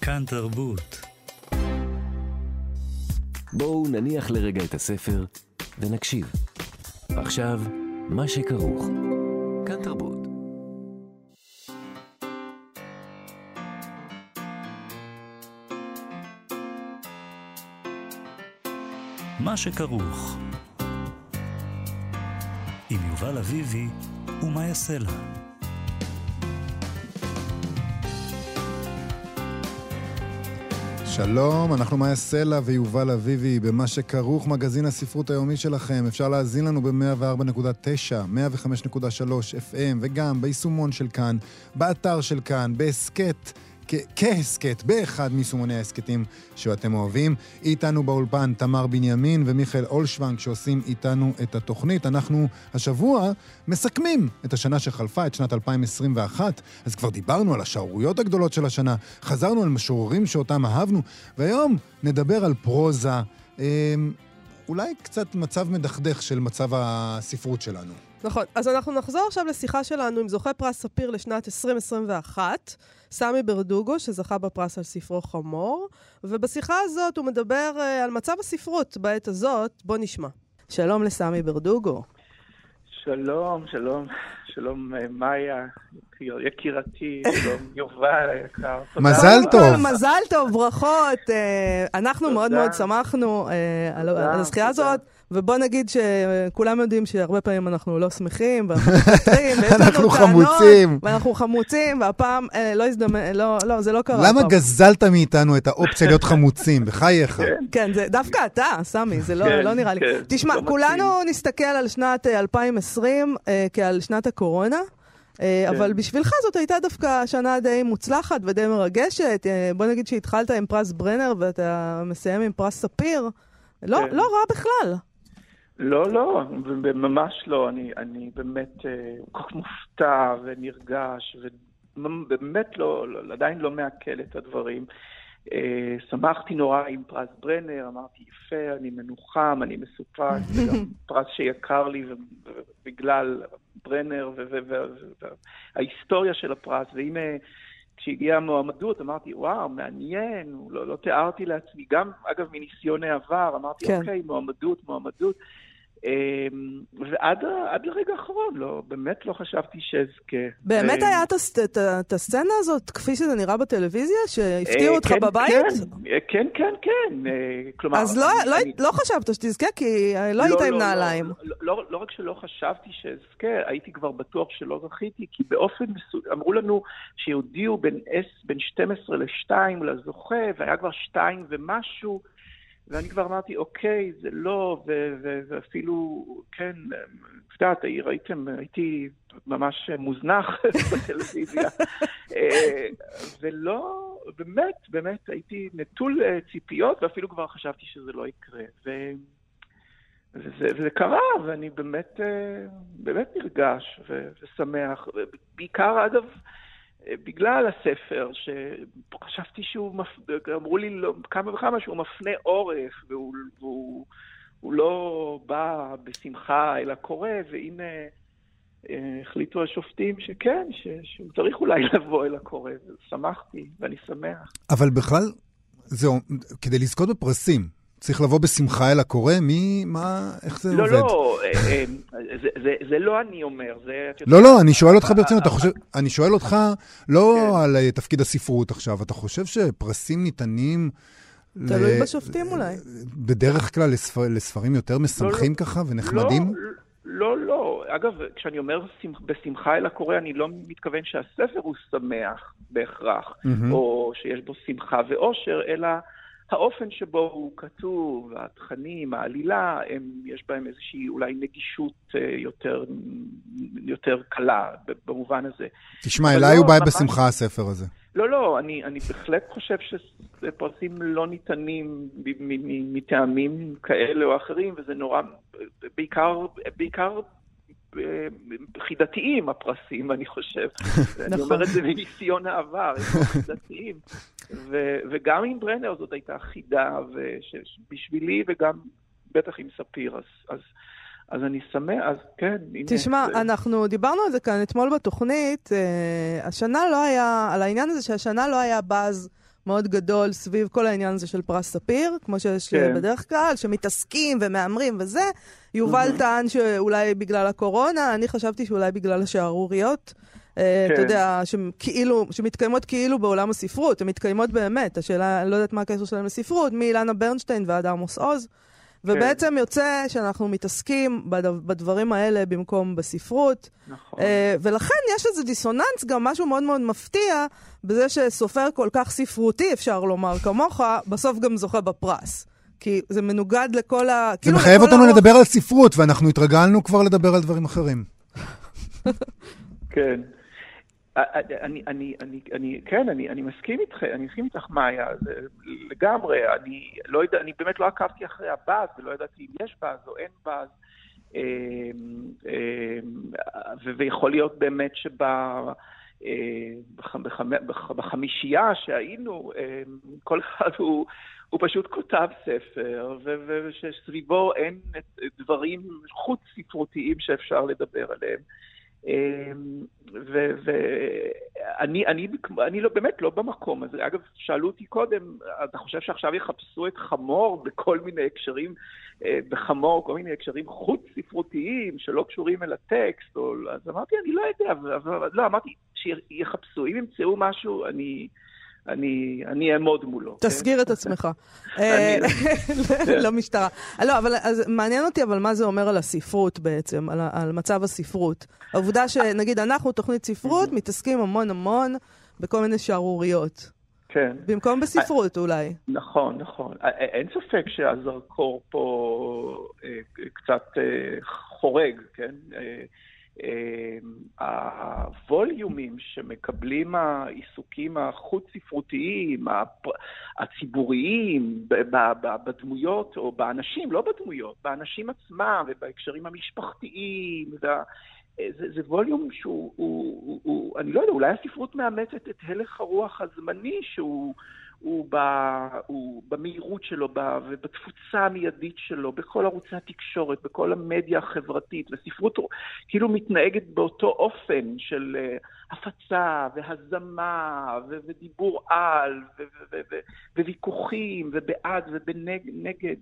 כאן תרבות. בואו נניח לרגע את הספר ונקשיב. עכשיו, מה שכרוך. כאן תרבות. מה שכרוך. עם יובל אביבי ומה יעשה לה. שלום, אנחנו מאיה סלע ויובל אביבי במה שכרוך מגזין הספרות היומי שלכם. אפשר להאזין לנו ב-104.9, 105.3 FM וגם ביישומון של כאן, באתר של כאן, בהסכת. כהסכת, באחד מיישומוני ההסכתים שאתם אוהבים. איתנו באולפן תמר בנימין ומיכאל אולשוונג שעושים איתנו את התוכנית. אנחנו השבוע מסכמים את השנה שחלפה, את שנת 2021. אז כבר דיברנו על השערוריות הגדולות של השנה, חזרנו על משוררים שאותם אהבנו, והיום נדבר על פרוזה. אה, אולי קצת מצב מדכדך של מצב הספרות שלנו. נכון. אז אנחנו נחזור עכשיו לשיחה שלנו עם זוכה פרס ספיר לשנת 2021, סמי ברדוגו, שזכה בפרס על ספרו חמור, ובשיחה הזאת הוא מדבר uh, על מצב הספרות בעת הזאת. בוא נשמע. שלום לסמי ברדוגו. שלום, שלום, שלום אה, מאיה, יקירתי, שלום יובל היקר. מזל טוב. מזל טוב, ברכות. אה, אנחנו מאוד מאוד שמחנו על הזכייה הזאת. ובוא נגיד שכולם יודעים שהרבה פעמים אנחנו לא שמחים, ואנחנו חמוצים. ואנחנו חמוצים, והפעם אה, לא הזדמן, לא, לא, זה לא קרה. למה גזלת מאיתנו את האופציה להיות חמוצים? בחייך. כן, כן, זה דווקא אתה, סמי, זה לא, כן, לא נראה לי. כן, תשמע, לא כולנו. נסתכל על שנת אה, 2020 אה, כעל שנת הקורונה. אה, כן. אבל בשבילך זאת הייתה דווקא שנה די מוצלחת ודי מרגשת. אה, בוא נגיד שהתחלת עם פרס ברנר ואתה מסיים עם פרס ספיר. לא. לא רע בכלל. לא, לא, ממש לא. אני, אני באמת אה, כל כך מופתע ונרגש, ובאמת לא, לא, עדיין לא מעכל את הדברים. אה, שמחתי נורא עם פרס ברנר, אמרתי, יפה, אני מנוחם, אני מסופק, זה גם פרס שיקר לי בגלל ברנר וההיסטוריה של הפרס, ואם... אה, כשהגיעה המועמדות אמרתי, וואו, מעניין, לא, לא תיארתי לעצמי, גם אגב מניסיון העבר, אמרתי, כן. אוקיי, מועמדות, מועמדות. אמ, ועד עד לרגע האחרון, לא, באמת לא חשבתי שאזכה. באמת אמ, היה את הסצנה הזאת, כפי שזה נראה בטלוויזיה, שהפתיעו אה, אותך כן, בבית? כן, אה, כן, כן, כן. אה, כלומר... אז לא- לא- אני- לא חשבת שתזכה, כי אה, לא היית עם נעליים. לא, לא, לא רק שלא חשבתי שאזכה, הייתי כבר בטוח שלא זכיתי, כי באופן מסוים, אמרו לנו אס, בין 12 ל-2 לזוכה, והיה כבר 2 ומשהו, ואני כבר אמרתי, אוקיי, זה לא, ו- ו- ואפילו, כן, את יודעת, ראיתם, הייתי ממש מוזנח בטלוויזיה. אה, ולא, באמת, באמת, הייתי נטול אה, ציפיות, ואפילו כבר חשבתי שזה לא יקרה. ו... וזה, וזה קרה, ואני באמת, אה, באמת נרגש ו- ושמח, בעיקר אגב, בגלל הספר, שחשבתי שהוא, מפ... אמרו לי לא, כמה וכמה שהוא מפנה עורף, והוא, והוא הוא לא בא בשמחה אלא קורא, והנה אה, החליטו השופטים שכן, ש... שהוא צריך אולי לבוא אל הקורא, ושמחתי, ואני שמח. אבל בכלל, זהו, כדי לזכות בפרסים, צריך לבוא בשמחה אל הקורא? מי, מה, איך זה לא, עובד? לא, אה, אה, זה, זה, זה לא אני אומר, זה... לא, לא, אני שואל אותך ברצינות, אתה חושב, אני שואל אותך לא כן. על אה, תפקיד הספרות עכשיו, אתה חושב שפרסים ניתנים... תלוי ל- בשופטים אולי. בדרך כלל לספר, לספרים יותר משמחים ככה ונחמדים? לא, לא, לא. אגב, כשאני אומר שמח- בשמחה אל הקורא, אני לא מתכוון שהספר הוא שמח בהכרח. או שיש בו שמחה ואושר, אלא האופן שבו הוא כתוב, התכנים, העלילה, הם, יש בהם איזושהי אולי נגישות אה, יותר, יותר קלה במובן הזה. תשמע, אליי לא, הוא בא ממש- בשמחה הספר הזה. לא, לא, אני, אני בהחלט חושב שפרסים לא ניתנים מטעמים כאלה או אחרים, וזה נורא, בעיקר, בעיקר אה, חידתיים הפרסים, אני חושב. אני נכון. אומר את זה מניסיון העבר, הם לא חידתיים. ו- וגם עם ברנר זאת הייתה חידה, בשבילי וגם בטח עם ספיר, אז, אז, אז אני שמח, אז כן. תשמע, זה- אנחנו דיברנו על זה כאן אתמול בתוכנית. אה, השנה לא היה, על העניין הזה שהשנה לא היה באז מאוד גדול סביב כל העניין הזה של פרס ספיר, כמו שיש כן. בדרך כלל, שמתעסקים ומהמרים וזה. יובל טען שאולי בגלל הקורונה, אני חשבתי שאולי בגלל השערוריות. אה, אתה כן. יודע, שכאילו, שמתקיימות כאילו בעולם הספרות, הן מתקיימות באמת. השאלה, אני לא יודעת מה הקשר שלהן לספרות, מאילנה ברנשטיין ועד עמוס עוז. ובעצם יוצא שאנחנו מתעסקים בדברים האלה במקום בספרות. נכון. אה, ולכן יש איזה דיסוננס, גם משהו מאוד מאוד מפתיע, בזה שסופר כל כך ספרותי, אפשר לומר, כמוך, בסוף גם זוכה בפרס. כי זה מנוגד לכל ה... זה כאילו מחייב אותנו הרוח- לדבר על ספרות, ואנחנו התרגלנו כבר לדבר על דברים אחרים. כן. אני, אני, אני, אני, כן, אני, אני מסכים איתך, אני מסכים איתך, מאיה, לגמרי, אני לא יודע, אני באמת לא עקבתי אחרי הבאז, ולא ידעתי אם יש באז או אין באז, ו- ויכול להיות באמת שב... אה, בח- בחמ- בח- בחמישייה שהיינו, כל אחד הוא, הוא פשוט כותב ספר, ושסביבו אין דברים חוץ ספרותיים שאפשר לדבר עליהם. ואני אני, אני לא, באמת לא במקום הזה. אגב, שאלו אותי קודם, אתה חושב שעכשיו יחפשו את חמור בכל מיני הקשרים, אה, בחמור, כל מיני הקשרים חוץ-ספרותיים שלא קשורים אל הטקסט? או, אז אמרתי, אני לא יודע, אבל לא, אמרתי שיחפשו. אם ימצאו משהו, אני... אני, אני אעמוד מולו. תסגיר כן? את עצמך. אה, למשטרה. לא, אבל אז מעניין אותי, אבל מה זה אומר על הספרות בעצם, על, מצב הספרות. העובדה שנגיד אנחנו, תוכנית ספרות, מתעסקים המון המון בכל מיני שערוריות. כן. במקום בספרות אולי. נכון, נכון. אין ספק שהזרקור פה אה, קצת אה, חורג, כן? אה, אה, הווליומים שמקבלים העיסוקים החוץ-ספרותיים, הציבוריים, בדמויות, או באנשים, לא בדמויות, באנשים עצמם ובהקשרים המשפחתיים, וה... זה, זה ווליום שהוא, הוא, הוא, הוא, אני לא יודע, אולי הספרות מאמצת את הלך הרוח הזמני שהוא הוא ב, הוא במהירות שלו ב, ובתפוצה המיידית שלו, בכל ערוצי התקשורת, בכל המדיה החברתית, וספרות כאילו מתנהגת באותו אופן של uh, הפצה והזמה ו, ודיבור על וויכוחים ובעד ובנגד.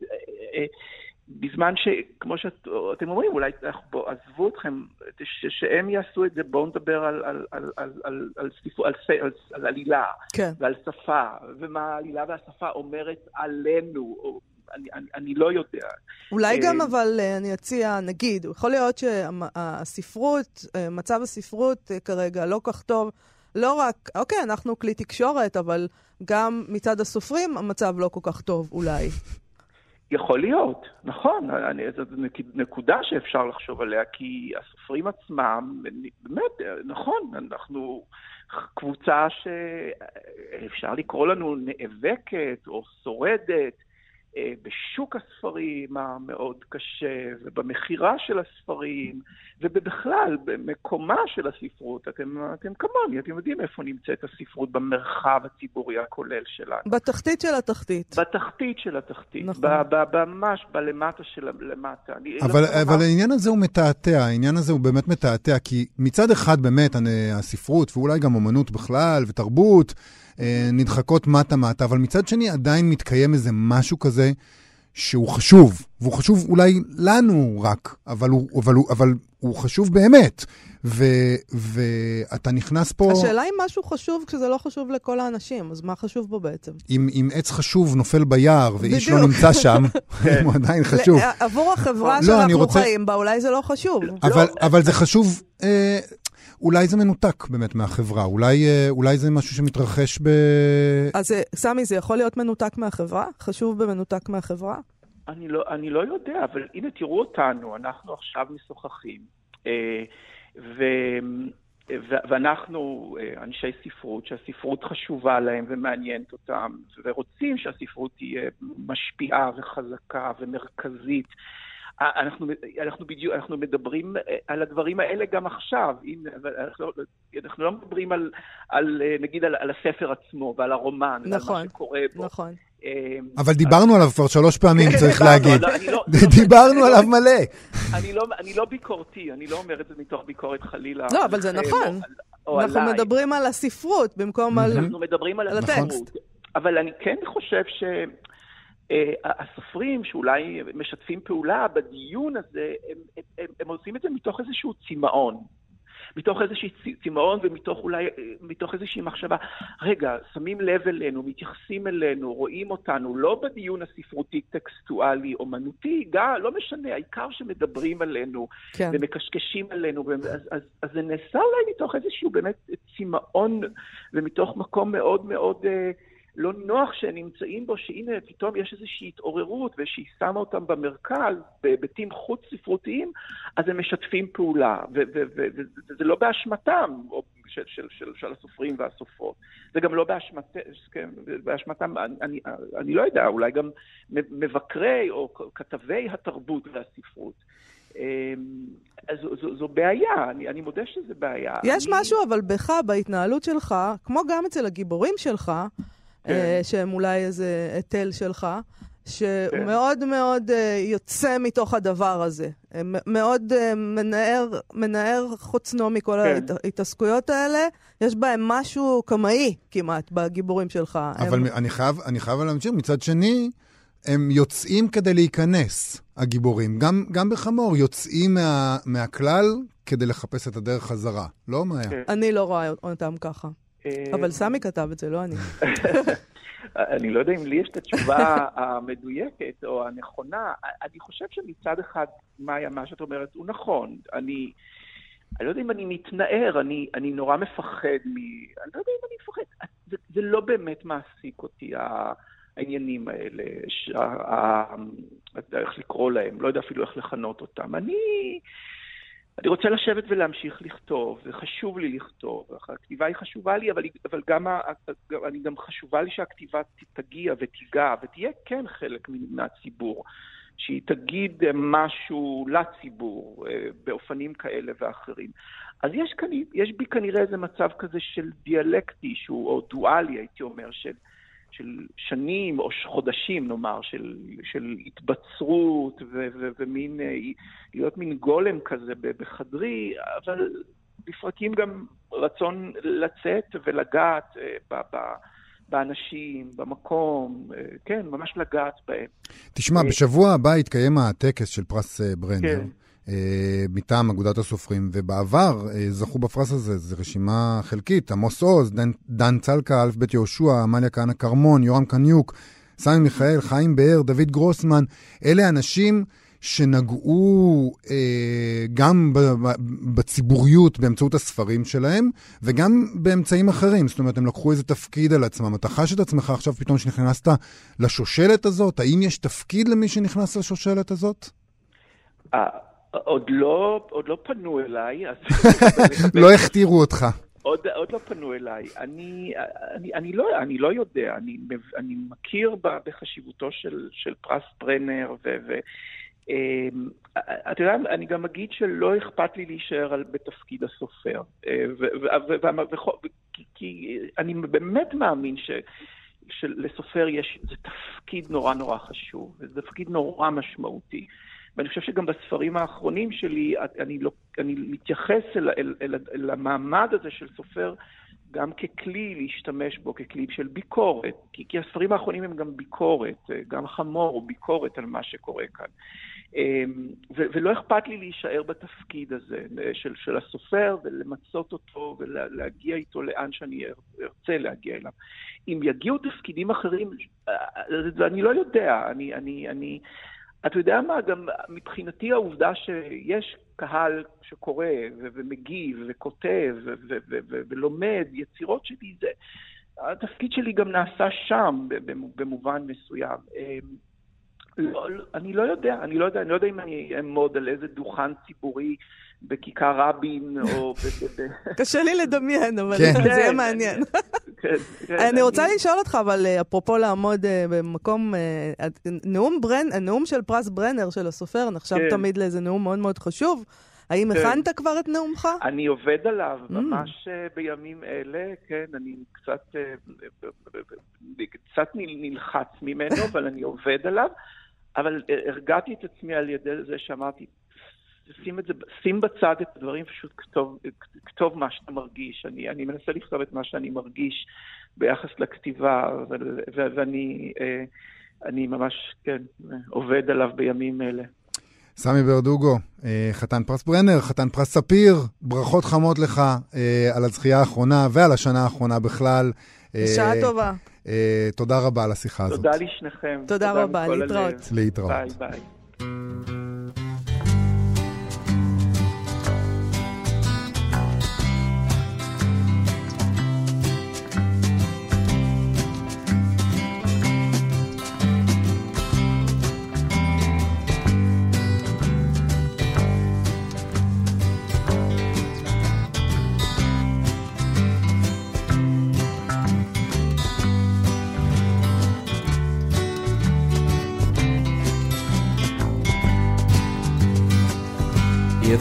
בזמן שכמו שאתם אומרים, אולי בוא, עזבו אתכם, ש, שהם יעשו את זה, בואו נדבר על, על, על, על, על, על, ספר, על, על, על עלילה כן. ועל שפה, ומה העלילה והשפה אומרת עלינו. או, אני, אני, אני לא יודע. אולי גם אבל אני אציע, נגיד, יכול להיות שהספרות, מצב הספרות כרגע לא כך טוב, לא רק, אוקיי, אנחנו כלי תקשורת, אבל גם מצד הסופרים המצב לא כל כך טוב, אולי. יכול להיות, נכון, אני, זאת נקודה שאפשר לחשוב עליה, כי הסופרים עצמם, באמת, נכון, אנחנו קבוצה שאפשר לקרוא לנו נאבקת או שורדת בשוק הספרים המאוד קשה, ובמכירה של הספרים, ובכלל, במקומה של הספרות. אתם, אתם כמוני, אתם יודעים איפה נמצאת הספרות במרחב הציבורי הכולל שלנו. בתחתית של התחתית. בתחתית של התחתית. נכון. ממש בלמטה של למטה. אבל, לא אבל העניין הזה הוא מתעתע, העניין הזה הוא באמת מתעתע, כי מצד אחד באמת הספרות, ואולי גם אומנות בכלל, ותרבות, נדחקות מטה-מטה, אבל מצד שני עדיין מתקיים איזה משהו כזה שהוא חשוב, והוא חשוב אולי לנו רק, אבל הוא, אבל הוא, אבל הוא חשוב באמת. ו, ואתה נכנס פה... השאלה אם משהו חשוב כשזה לא חשוב לכל האנשים, אז מה חשוב בו בעצם? אם, אם עץ חשוב נופל ביער ואיש לא נמצא שם, הוא עדיין חשוב. עבור החברה שאנחנו רוצה... חיים בה, אולי זה לא חשוב. אבל, לא. אבל זה חשוב... אה, אולי זה מנותק באמת מהחברה, אולי, אולי זה משהו שמתרחש ב... אז סמי, זה יכול להיות מנותק מהחברה? חשוב במנותק מהחברה? אני לא, אני לא יודע, אבל הנה תראו אותנו, אנחנו עכשיו משוחחים, ו, ו, ואנחנו אנשי ספרות, שהספרות חשובה להם ומעניינת אותם, ורוצים שהספרות תהיה משפיעה וחזקה ומרכזית. אנחנו, אנחנו בדיוק, אנחנו מדברים על הדברים האלה גם עכשיו. הנה, אנחנו, אנחנו לא מדברים על, על נגיד, על, על הספר עצמו ועל הרומן, נכון, ועל מה שקורה בו. נכון. אה, אבל דיברנו עליו כבר שלוש פעמים, צריך להגיד. לא, לא- דיברנו עליו מלא. אני לא, אני לא ביקורתי, אני לא אומר את זה מתוך ביקורת חלילה. לא, אבל זה נכון. על- אנחנו. מדברים על הספרות במקום על... אנחנו מדברים על על הספרות. הטקסט. אבל אני כן חושב שהסופרים שאולי משתפים פעולה בדיון הזה, הם, הם, הם, הם עושים את זה מתוך איזשהו צמאון. מתוך איזשהו צמאון ומתוך אולי, אה, מתוך איזושהי מחשבה, רגע, שמים לב אלינו, מתייחסים אלינו, רואים אותנו, לא בדיון הספרותי, טקסטואלי, אומנותי, גם, לא משנה, העיקר שמדברים עלינו, כן. ומקשקשים עלינו, ו- אז, אז, אז זה נעשה אולי מתוך איזשהו באמת צמאון, ומתוך מקום מאוד מאוד אה, לא נוח שהם נמצאים בו, שהנה פתאום יש איזושהי התעוררות, ושהיא שמה אותם במרכז, בהיבטים חוץ-ספרותיים, אז הם משתפים פעולה, וזה לא באשמתם, של, של, של, של הסופרים והסופרות. זה גם לא באשמת, כן, באשמתם, אני, אני, לא יודע, אולי גם מבקרי או כתבי התרבות והספרות. אמ, אז זו, זו, זו בעיה, אני, אני מודה שזה בעיה. יש אני... משהו אבל בך, בהתנהלות שלך, כמו גם אצל הגיבורים שלך, כן. אה, שהם אולי איזה היטל שלך, שהוא כן. מאוד מאוד אה, יוצא מתוך הדבר הזה. אה, מאוד מנער, מנער חוצנו מכל כן. ההתעסקויות האלה. יש בהם משהו קמאי כמעט בגיבורים שלך. אבל הם... אני חייב, אני חייב להמשיך. מצד שני, הם יוצאים כדי להיכנס, הגיבורים. גם, גם בחמור, יוצאים מה, מהכלל כדי לחפש את הדרך חזרה. לא, מאיה? כן. אני לא רואה אותם ככה. אמ, אבל סמי כתב את זה, לא אני. אני לא יודע אם לי יש את התשובה המדויקת או הנכונה. אני חושב שמצד אחד, מאיה, מה שאת אומרת הוא נכון. אני, אני לא יודע אם אני מתנער, אני, אני נורא מפחד מ... אני לא יודע אם אני מפחד. זה, זה לא באמת מעסיק אותי, העניינים האלה, ש- ה- ה- איך לקרוא להם, לא יודע אפילו איך לכנות אותם. אני... אני רוצה לשבת ולהמשיך לכתוב, זה חשוב לי לכתוב, הכתיבה היא חשובה לי, אבל, אבל גם, גם, אני גם חשובה לי שהכתיבה תגיע ותיגע ותהיה כן חלק מהציבור, שהיא תגיד משהו לציבור אה, באופנים כאלה ואחרים. אז יש, כאן, יש בי כנראה איזה מצב כזה של דיאלקטי, שהוא, או דואלי, הייתי אומר, של, של שנים או חודשים, נאמר, של, של התבצרות ו, ו, ומין, אה, להיות מין גולם כזה בחדרי, אבל לפרקים גם רצון לצאת ולגעת אה, ב- ב- באנשים, במקום, אה, כן, ממש לגעת בהם. תשמע, בשבוע הבא יתקיים הטקס של פרס ברנר. כן. אה, מטעם אגודת הסופרים, ובעבר אה, זכו בפרס הזה, זו רשימה חלקית, עמוס עוז, דן, דן צלקה, א' ב' יהושע, עמליה כהנא כרמון, יורם קניוק, סמי מיכאל, חיים באר, דוד גרוסמן, אלה אנשים שנגעו אה, גם בציבוריות באמצעות הספרים שלהם, וגם באמצעים אחרים. זאת אומרת, הם לקחו איזה תפקיד על עצמם. אתה חש את עצמך עכשיו פתאום שנכנסת לשושלת הזאת? האם יש תפקיד למי שנכנס לשושלת הזאת? עוד לא, עוד לא פנו אליי. לא הכתירו אותך. עוד, עוד לא פנו אליי. אני, אני, אני, לא, אני לא יודע, אני, אני מכיר בחשיבותו של, של פרס ברנר, ו... ו אמ, אתה יודע, אני גם אגיד שלא אכפת לי להישאר על, בתפקיד הסופר. אה, ו- ו- ו- כי- אני באמת מאמין ש... שלסופר יש, זה תפקיד נורא נורא חשוב, וזה תפקיד נורא משמעותי. ואני חושב שגם בספרים האחרונים שלי, אני, לא, אני מתייחס אל, אל, אל, אל המעמד הזה של סופר גם ככלי להשתמש בו, ככלי של ביקורת. כי, כי הספרים האחרונים הם גם ביקורת, גם חמור הוא ביקורת על מה שקורה כאן. ו, ולא אכפת לי להישאר בתפקיד הזה של, של הסופר ולמצות אותו ולהגיע איתו לאן שאני ארצה להגיע אליו. אם יגיעו תפקידים אחרים, אני לא יודע, אני... אני, אני אתה יודע מה, גם מבחינתי העובדה שיש קהל שקורא ו- ומגיב וכותב ו- ו- ו- ולומד יצירות שלי, זה, התפקיד שלי גם נעשה שם במובן מסוים. לא, אני לא יודע, אני לא יודע, אני לא יודע אם אני אעמוד על איזה דוכן ציבורי בכיכר רבין, או... קשה לי לדמיין, אבל זה יהיה מעניין. אני רוצה לשאול אותך, אבל אפרופו לעמוד במקום, נאום ברן, הנאום של פרס ברנר של הסופר נחשב תמיד לאיזה נאום מאוד מאוד חשוב. האם כן. הכנת כבר את נאומך? אני עובד עליו Mm. ממש אה, בימים אלה, כן, אני קצת, אה, קצת נל- נלחץ ממנו, אבל אני עובד עליו. אבל אה, הרגעתי את עצמי על ידי זה שאמרתי, שים, את זה, שים בצד את הדברים, פשוט כתוב, כתוב מה שאתה מרגיש. אני, אני מנסה לכתוב את מה שאני מרגיש ביחס לכתיבה, ו- ו- ואני אה, אני ממש, כן, עובד עליו בימים אלה. סמי ברדוגו, אה, חתן פרס ברנר, חתן פרס ספיר, ברכות חמות לך אה, על הזכייה האחרונה ועל השנה האחרונה בכלל. בשעה טובה. תודה רבה על השיחה הזאת. תודה לשניכם. תודה רבה, להתראות. הלב. להתראות. ביי ביי.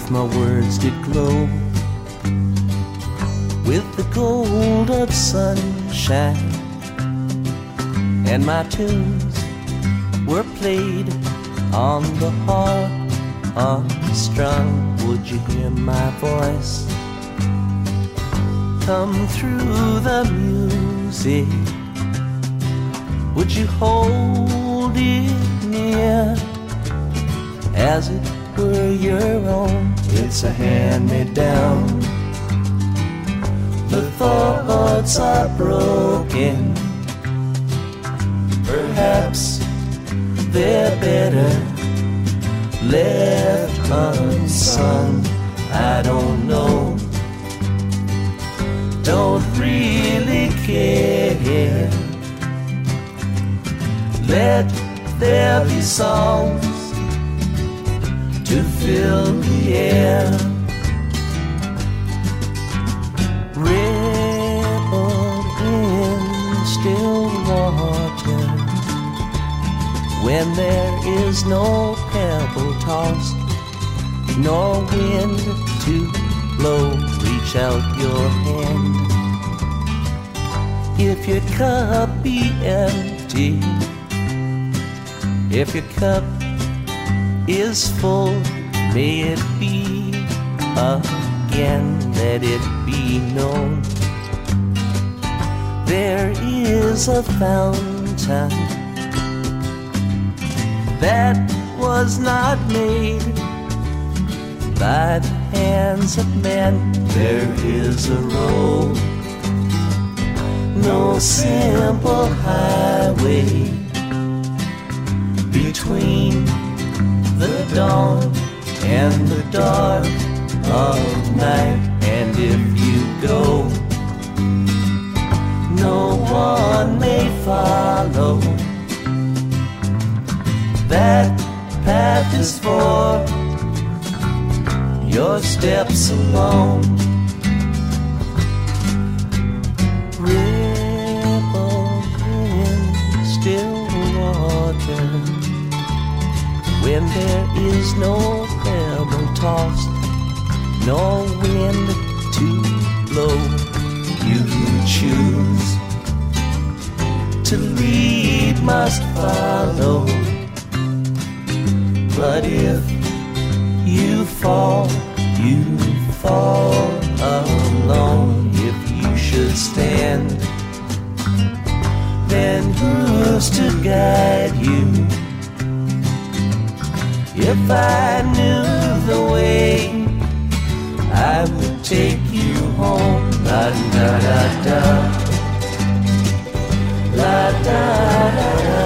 My words did glow with the gold of sunshine. And my tunes were played on the harp unstrung would you hear my voice come through the music? Would you hold it near as it were your own. It's a hand me down. The thoughts are broken. Perhaps they're better left unsung. I don't know. Don't really care. Let there be songs to fill the air. Rippled in still water when there is no pebble tossed, nor wind to blow. Reach out your hand. If your cup be empty, if your cup is full, may it be again, let it be known. There is a fountain that was not made by the hands of men. There is a road, no simple highway between the dawn and the dark of night. And if you go, no one may follow. That path is for your steps alone. Ripple in still water when there is no pebble tossed, no wind to blow. You choose to lead, must follow. But if you fall, you fall alone. If you should stand, then who's to guide you? If I knew the way, I would take you home. La da da da. La da da da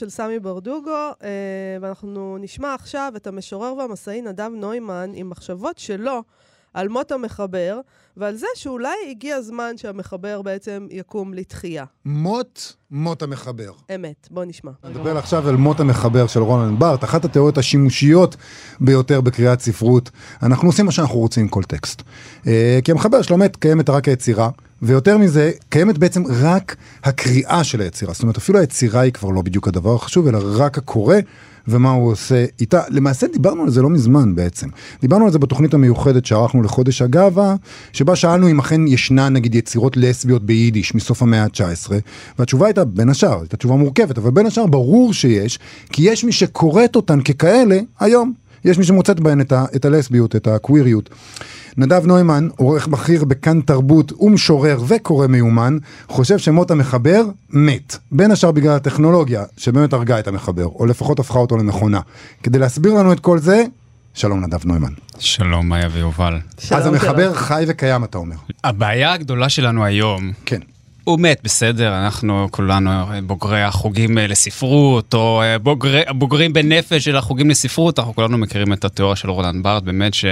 של סמי ברדוגו, אה, ואנחנו נשמע עכשיו את המשורר והמסאי נדב נוימן עם מחשבות שלו על מות המחבר, ועל זה שאולי הגיע הזמן שהמחבר בעצם יקום לתחייה. מות, מות המחבר. אמת, בוא נשמע. נדבר עכשיו על מות המחבר של רולנד בארט, אחת התיאוריות השימושיות ביותר בקריאת ספרות. אנחנו עושים מה שאנחנו רוצים עם כל טקסט. אה, כי המחבר שלו מת, קיימת רק היצירה, ויותר מזה, קיימת בעצם רק הקריאה של היצירה. זאת אומרת, אפילו היצירה היא כבר לא בדיוק הדבר החשוב, אלא רק הקורא. ומה הוא עושה איתה. למעשה דיברנו על זה לא מזמן בעצם. דיברנו על זה בתוכנית המיוחדת שערכנו לחודש הגאווה, שבה שאלנו אם אכן ישנן נגיד יצירות לסביות ביידיש מסוף המאה ה-19, והתשובה הייתה בין השאר, הייתה תשובה מורכבת, אבל בין השאר ברור שיש, כי יש מי שקוראת אותן ככאלה היום. יש מי שמוצאת בהן את, ה- את הלסביות, את הקוויריות. נדב נוימן, עורך בכיר בכאן תרבות ומשורר וקורא מיומן, חושב שמות המחבר מת. בין השאר בגלל הטכנולוגיה, שבאמת הרגה את המחבר, או לפחות הפכה אותו למכונה. כדי להסביר לנו את כל זה, שלום נדב נוימן. שלום, מאיה ויובל. שלום, אז המחבר חי וקיים, אתה אומר. הבעיה הגדולה שלנו היום, כן. הוא מת, בסדר, אנחנו כולנו בוגרי החוגים אה, לספרות, או אה, בוגרי, בוגרים בנפש של החוגים לספרות, אנחנו כולנו מכירים את התיאוריה של רולנד בארט, באמת ש...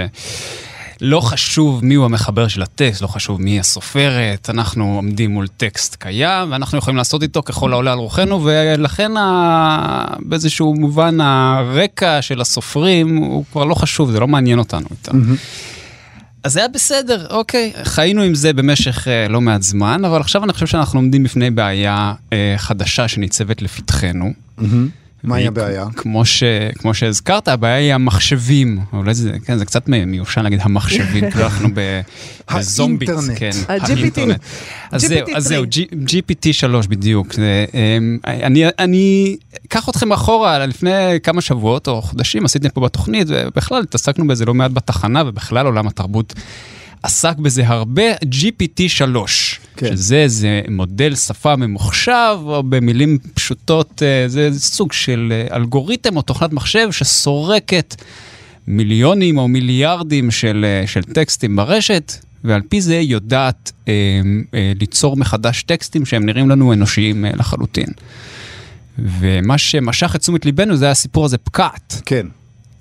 לא חשוב מיהו המחבר של הטקסט, לא חשוב מי הסופרת, אנחנו עומדים מול טקסט קיים, ואנחנו יכולים לעשות איתו ככל העולה על רוחנו, ולכן ה... באיזשהו מובן הרקע של הסופרים הוא כבר לא חשוב, זה לא מעניין אותנו יותר. אז זה היה בסדר, אוקיי, חיינו עם זה במשך אה, לא מעט זמן, אבל עכשיו אני חושב שאנחנו עומדים בפני בעיה אה, חדשה שניצבת לפתחנו. מהי הבעיה? כמו, ש, כמו שהזכרת, הבעיה היא המחשבים. אולי זה, כן, זה קצת מיושן להגיד המחשבים, כאילו אנחנו ב, בזומביץ. האינטרנט. כן, ה-GPT. האינטרנט. אז זהו, GPT אז זהו, טרי. G- GPT 3 בדיוק. זה, אמ, אני, אני אקח אתכם אחורה, לפני כמה שבועות או חודשים עשיתם פה בתוכנית, ובכלל התעסקנו בזה לא מעט בתחנה, ובכלל עולם התרבות עסק בזה הרבה, GPT 3. כן. שזה איזה מודל שפה ממוחשב, או במילים פשוטות, אה, זה סוג של אה, אלגוריתם או תוכנת מחשב שסורקת מיליונים או מיליארדים של, אה, של טקסטים ברשת, ועל פי זה יודעת אה, אה, ליצור מחדש טקסטים שהם נראים לנו אנושיים אה, לחלוטין. ומה שמשך את תשומת ליבנו זה הסיפור הזה פקעת, כן.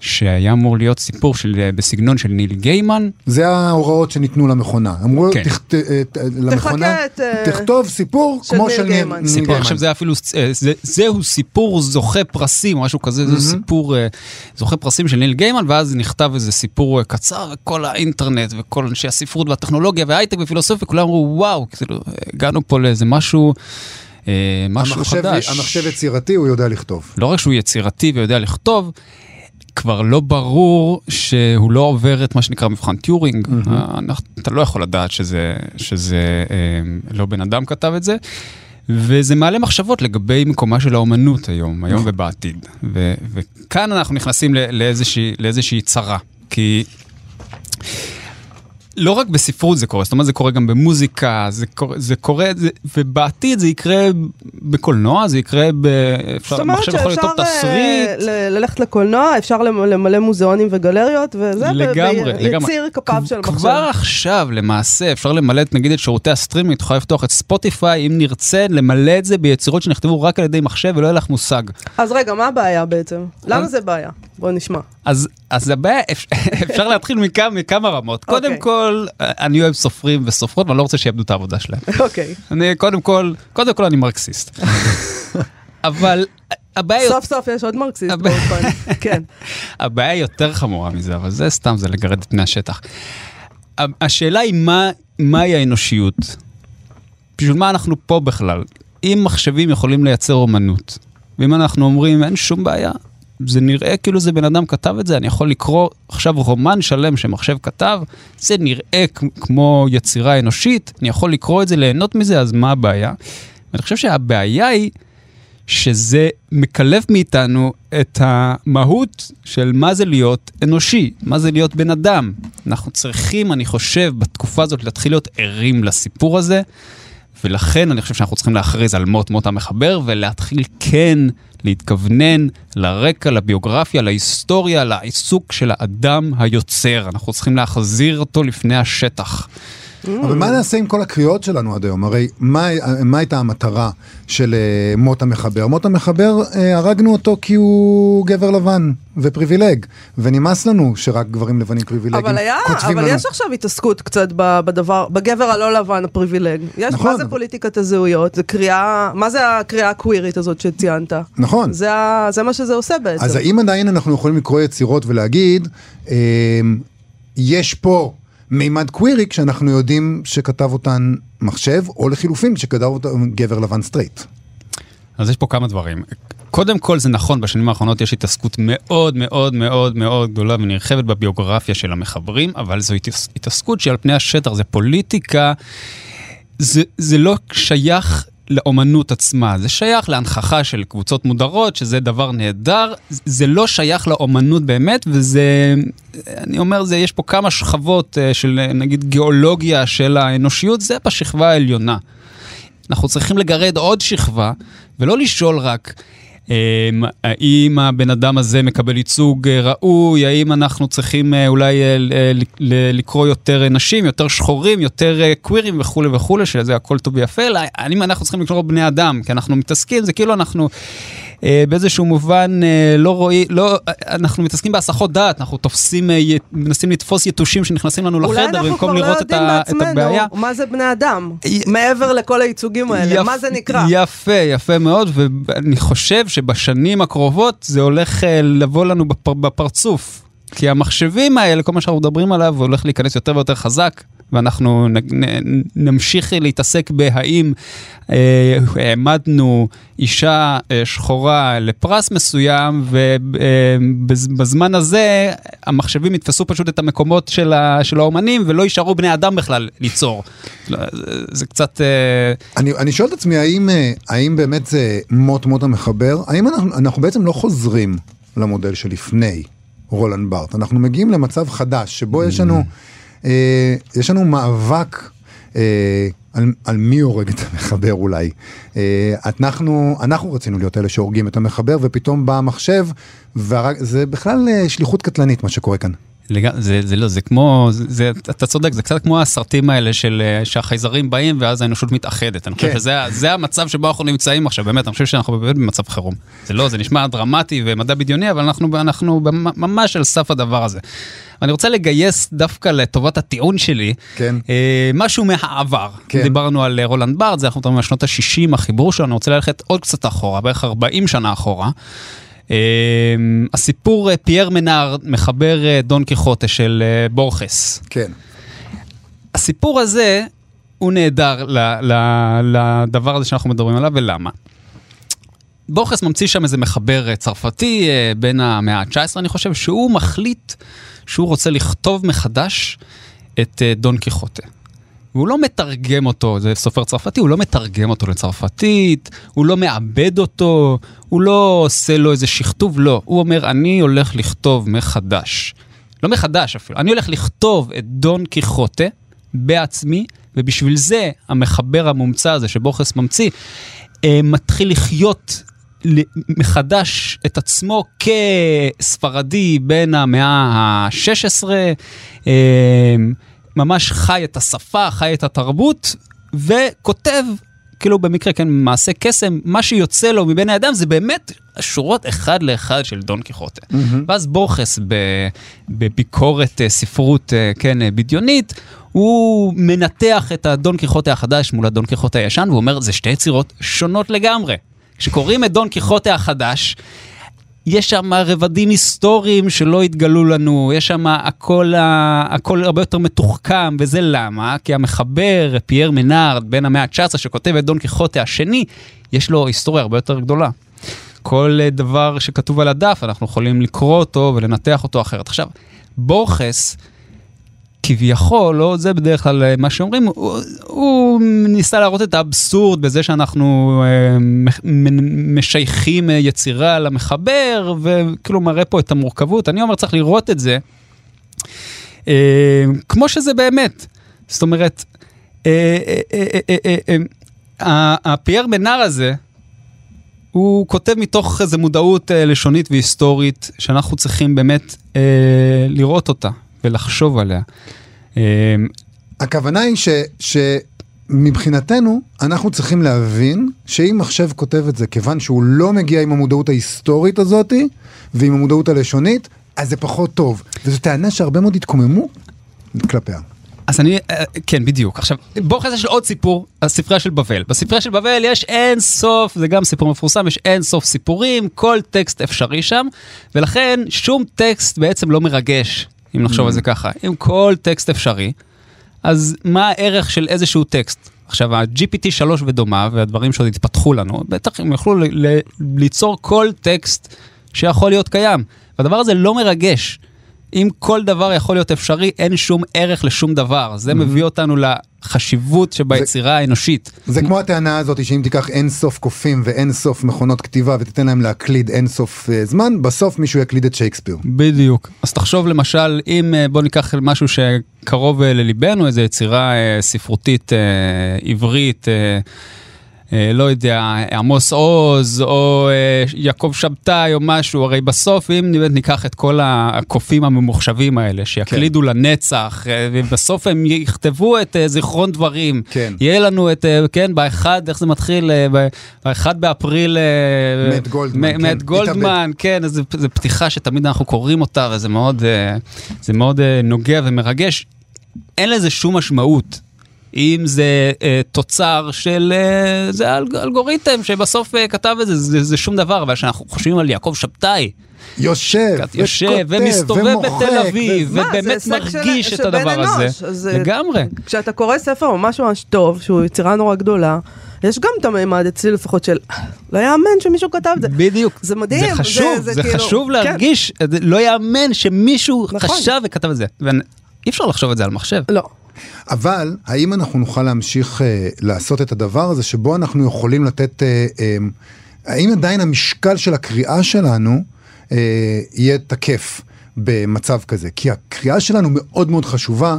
שהיה אמור להיות סיפור של, אה, בסגנון של ניל גיימן, זה ההוראות שניתנו למכונה. אמרו כן. "תכת- אה, ת- למכונה, את, אה, תכתוב סיפור של כמו ניל של ניל גיימן. ניל סיפור, גיימן. עכשיו זה אפילו, אה, זה, זהו סיפור זוכה פרסים, או משהו כזה, זה סיפור אה, זוכה פרסים של ניל גיימן, ואז נכתב איזה סיפור אה, קצר, וכל האינטרנט, וכל אנשי הספרות והטכנולוגיה וההייטק ופילוסופיה, כולם אמרו, וואו, כאילו, הגענו פה לאיזה משהו, אה, משהו המחשב- חדש. המחשב יצירתי, הוא יודע לכתוב. לא רק שהוא יצירתי ויודע לכתוב, כבר לא ברור שהוא לא עובר את מה שנקרא מבחן טיורינג. אה, אנחנו- אתה לא יכול לדעת שזה, שזה אה, לא בן אדם כתב את זה. וזה מעלה מחשבות לגבי מקומה של האומנות היום, היום ובעתיד. ו- וכאן אנחנו נכנסים ל- לאיזושהי, לאיזושהי צרה. כי לא רק בספרות זה קורה, זאת אומרת זה קורה גם במוזיקה, זה קורה, זה קורה זה, ובעתיד זה יקרה בקולנוע, זה יקרה ב... אפשר, זאת אומרת יכול שאפשר אה, תסריט. ל- ללכת לקולנוע, אפשר למ- למלא מוזיאונים וגלריות, וזה לגמרי, ב- לגמרי. יציר כפיו של מחשב. כבר עכשיו, למעשה, אפשר למלא את, נגיד, את שירותי הסטרימינג, את יכולה לפתוח את ספוטיפיי, אם נרצה, למלא את זה ביצירות שנכתבו רק על ידי מחשב ולא יהיה לך מושג. אז רגע, מה הבעיה בעצם? למה זה בעיה? בוא נשמע. אז, אז הבעיה, אפ- אפשר להתחיל מכמה, מכמה רמות. קודם אוקיי. כל, אני אוהב סופרים וסופרות, ואני לא רוצה שיאבדו את העבודה שלהם. אוקיי. אני, קודם כל, קודם כל אני מרקסיסט. אבל הבעיה, סוף סוף יש עוד מרקסיסט באולפן. כן. הבעיה יותר חמורה מזה, אבל זה סתם, זה לגרד את פני השטח. השאלה היא מה, מהי האנושיות? בשביל מה אנחנו פה בכלל? אם מחשבים יכולים לייצר אומנות, ואם אנחנו אומרים אין שום בעיה, זה נראה כאילו זה בן אדם כתב את זה, אני יכול לקרוא עכשיו רומן שלם שמחשב כתב, זה נראה כמו יצירה אנושית, אני יכול לקרוא את זה, ליהנות מזה, אז מה הבעיה? ואני חושב שהבעיה היא שזה מקלף מאיתנו את המהות של מה זה להיות אנושי, מה זה להיות בן אדם. אנחנו צריכים, אני חושב, בתקופה הזאת להתחיל להיות ערים לסיפור הזה, ולכן אני חושב שאנחנו צריכים להכריז על מות מות המחבר, ולהתחיל כן להתכוונן לרקע, לביוגרפיה, להיסטוריה, לעיסוק של האדם היוצר. אנחנו צריכים להחזיר אותו לפני השטח. אבל מה נעשה עם כל הקריאות שלנו עד היום? הרי מה, מה הייתה המטרה של אה, מות המחבר? מות המחבר, אה, הרגנו אותו כי הוא גבר לבן ופריבילג, ונמאס לנו שרק גברים לבנים פריבילגים אבל היה, כותבים אבל לנו. יש עכשיו התעסקות קצת בדבר, בגבר הלא לבן הפריבילג. יש, נכון, מה זה אבל- פוליטיקת הזהויות? זה קריאה, מה זה הקריאה הקווירית הזאת שציינת? נכון. זה, זה מה שזה עושה בעצם. אז האם עדיין אנחנו יכולים לקרוא יצירות ולהגיד, אה, יש פה מימד קווירי כשאנחנו יודעים שכתב אותן מחשב, או לחילופין כשכתב אותן גבר לבן סטרייט? אז יש פה כמה דברים. קודם כל זה נכון, בשנים האחרונות יש התעסקות מאוד מאוד מאוד מאוד גדולה ונרחבת בביוגרפיה של המחברים, אבל זו התעס- התעסקות שעל פני השטח, זה פוליטיקה, זה, זה לא שייך לאומנות עצמה, זה שייך להנכחה של קבוצות מודרות, שזה דבר נהדר, זה לא שייך לאומנות באמת, וזה, אני אומר, זה, יש פה כמה שכבות אה, של אה, נגיד גיאולוגיה של האנושיות, זה בשכבה העליונה. אנחנו צריכים לגרד עוד שכבה, ולא לשאול רק האם הבן אדם הזה מקבל ייצוג אה, ראוי, האם אנחנו צריכים אה, אולי אה, לקרוא יותר נשים, יותר שחורים, יותר קווירים וכולי וכולי, שזה הכל טוב ויפה, אלא האם אנחנו צריכים לקרוא בני אדם, כי אנחנו מתעסקים, זה כאילו אנחנו... אה, באיזשהו מובן אה, לא רואים, לא, אנחנו מתעסקים בהסחות דעת, אנחנו תופסים, אה, מנסים לתפוס יתושים שנכנסים לנו אולי לחדר אנחנו במקום כבר לא לראות את, יודעים ה, את הבעיה. בעצמנו מה זה בני אדם, מעבר לכל הייצוגים האלה, יפ- מה זה נקרא? יפה, יפה מאוד, ואני חושב שבשנים הקרובות זה הולך לבוא לנו בפר, בפרצוף. כי המחשבים האלה, כל מה שאנחנו מדברים עליו, הולך להיכנס יותר ויותר חזק, ואנחנו נ, נ, נמשיך להתעסק בהאם אה, העמדנו אישה אה, שחורה לפרס מסוים, ובזמן הזה המחשבים יתפסו פשוט את המקומות של, ה, של האומנים, ולא יישארו בני אדם בכלל ליצור. לא, זה- זה קצת... אה, אני, אני שואל את עצמי, האם, אה, האם באמת זה מות מות המחבר? האם אנחנו, אנחנו בעצם לא חוזרים למודל שלפני רולנד בארט? אנחנו מגיעים למצב חדש, שבו יש לנו, אה, יש לנו מאבק אה, על, על מי הורג את המחבר אולי. אה, אנחנו, אנחנו רצינו להיות אלה שהורגים את המחבר, ופתאום בא המחשב, וזה בכלל שליחות קטלנית מה שקורה כאן. לג... זה, זה לא, זה כמו, זה, זה, אתה צודק, זה קצת כמו הסרטים האלה של אה, שהחייזרים באים ואז האנושות מתאחדת. אני חושב כן. שזה המצב שבו אנחנו נמצאים עכשיו, באמת, אני חושב שאנחנו באמת במצב חירום. זה לא, זה נשמע דרמטי ומדע בדיוני, אבל אנחנו, אנחנו ממש על סף הדבר הזה. אני רוצה לגייס דווקא לטובת הטיעון שלי, כן. אה, משהו מהעבר. כן. דיברנו על אה, רולנד בארד, זה אנחנו מדברים על שנות ה-60, החיבור שלנו, אני רוצה ללכת עוד קצת אחורה, בערך 40 שנה אחורה. Uh, הסיפור uh, פייר מנאר מחבר uh, דון קיחוטה של uh, בורכס. כן. הסיפור הזה הוא נהדר לדבר הזה שאנחנו מדברים עליו, ולמה? בורכס ממציא שם איזה מחבר צרפתי בין המאה ה-19, אני חושב, שהוא מחליט שהוא רוצה לכתוב מחדש את דון קיחוטה. והוא לא מתרגם אותו, זה סופר צרפתי, הוא לא מתרגם אותו לצרפתית, הוא לא מעבד אותו, הוא לא עושה לו איזה שכתוב, לא. הוא אומר, אני הולך לכתוב מחדש. לא מחדש אפילו, אני הולך לכתוב את דון קיחוטה בעצמי, ובשביל זה המחבר המומצא הזה שבוכס ממציא, אה, מתחיל לחיות מחדש את עצמו כספרדי בין המאה ה-16, אה, ממש חי את השפה, חי את התרבות, וכותב, כאילו במקרה, כן, מעשה קסם, מה שיוצא לו מבין האדם זה באמת שורות אחד לאחד של דון קיחוטה. ואז בורכס, בביקורת אה, ספרות, אה, כן, אה, בדיונית, הוא מנתח את הדון קיחוטה החדש מול הדון קיחוטה הישן, והוא אומר, זה שתי יצירות שונות לגמרי. כשקוראים את דון קיחוטה החדש, יש שם רבדים היסטוריים שלא התגלו לנו, יש שם הכל, הכל הרבה יותר מתוחכם, וזה למה? כי המחבר, פייר מנארד, בן המאה ה-19, שכותב את דון קיחוטה השני, יש לו היסטוריה הרבה יותר גדולה. כל דבר שכתוב על הדף, אנחנו יכולים לקרוא אותו ולנתח אותו אחרת. עכשיו, בורכס, כביכול, לא זה בדרך כלל אה, מה שאומרים, הוא, הוא ניסה להראות את האבסורד בזה שאנחנו אה, משייכים אה, יצירה למחבר, וכאילו מראה פה את המורכבות. אני אומר, צריך לראות את זה אה, כמו שזה באמת. זאת אומרת, אה, אה, אה, אה, אה, אה, הפייר מנאר הזה, הוא כותב מתוך איזו מודעות לשונית והיסטורית, שאנחנו צריכים באמת אה, לראות אותה ולחשוב עליה. אה, הכוונה היא ש... שמבחינתנו, אנחנו צריכים להבין שאם מחשב כותב את זה, כיוון שהוא לא מגיע עם המודעות ההיסטורית הזאת ועם המודעות הלשונית, אז זה פחות טוב. וזו טענה שהרבה מאוד התקוממו כלפיה. אז אני, אה, כן, בדיוק. עכשיו, בואו של עוד סיפור, הספרייה של בבל. בספרייה של בבל יש אין סוף, זה גם סיפור מפורסם, יש אין סוף סיפורים, כל טקסט אפשרי שם, ולכן שום טקסט בעצם לא מרגש, אם נחשוב על זה ככה. אם כל טקסט אפשרי, אז מה הערך של איזשהו טקסט? עכשיו, ה-GPT 3 ודומיו, והדברים שעוד התפתחו לנו, בטח הם יוכלו ליצור כל טקסט שיכול להיות קיים. והדבר הזה לא מרגש. אם כל דבר יכול להיות אפשרי, אין שום ערך לשום דבר. זה מביא אותנו לחשיבות שביצירה האנושית. זה כמו הטענה הזאת שאם תיקח אין סוף קופים ואין סוף מכונות כתיבה ותיתן להם להקליד אין סוף אה, זמן, בסוף מישהו יקליד את שייקספיר. בדיוק. אז תחשוב למשל, אם אה, בוא ניקח משהו שקרוב אה, לליבנו, איזו יצירה אה, ספרותית אה, עברית, אה, לא יודע, עמוס עוז, או אה, יעקב שבתאי, או משהו, הרי בסוף, אם ניקח את כל הקופים הממוחשבים האלה, שיקלידו לנצח, אה, ובסוף הם יכתבו את אה, זיכרון דברים. כן. יהיה לנו את, אה, כן, באחד, איך זה מתחיל? אה, באחד באפריל... אה, מאט גולדמן, מ- כן, מאט גולדמן, כן, אז זו פתיחה שתמיד אנחנו קוראים אותה, וזה מאוד, אה, מאוד אה, נוגע ומרגש. אין לזה שום משמעות. אם זה אה, תוצר של, אה, זה אלג, אלגוריתם שבסוף אה, כתב את זה, זה, זה שום דבר, אבל כשאנחנו חושבים על יעקב שבתאי, יושב, יושב וכותב, ומסתובב ומוחק, בתל אביב, ו- ובאמת של- מרגיש של את בן הדבר הזה, אנוש, אז זה- לגמרי. כשאתה קורא ספר ממש ממש טוב, שהוא יצירה נורא גדולה, יש גם את הממד אצלי לפחות של, לא יאמן שמישהו כתב את זה. בדיוק. זה מדהים, זה חשוב, זה, זה- זה כאילו- חשוב כן. להרגיש, זה לא יאמן שמישהו נכון. חשב וכתב את זה. ואי אפשר לחשוב את זה על מחשב. לא. אבל האם אנחנו נוכל להמשיך אה, לעשות את הדבר הזה שבו אנחנו יכולים לתת, אה, אה, האם עדיין המשקל של הקריאה שלנו אה, יהיה תקף במצב כזה? כי הקריאה שלנו מאוד מאוד חשובה.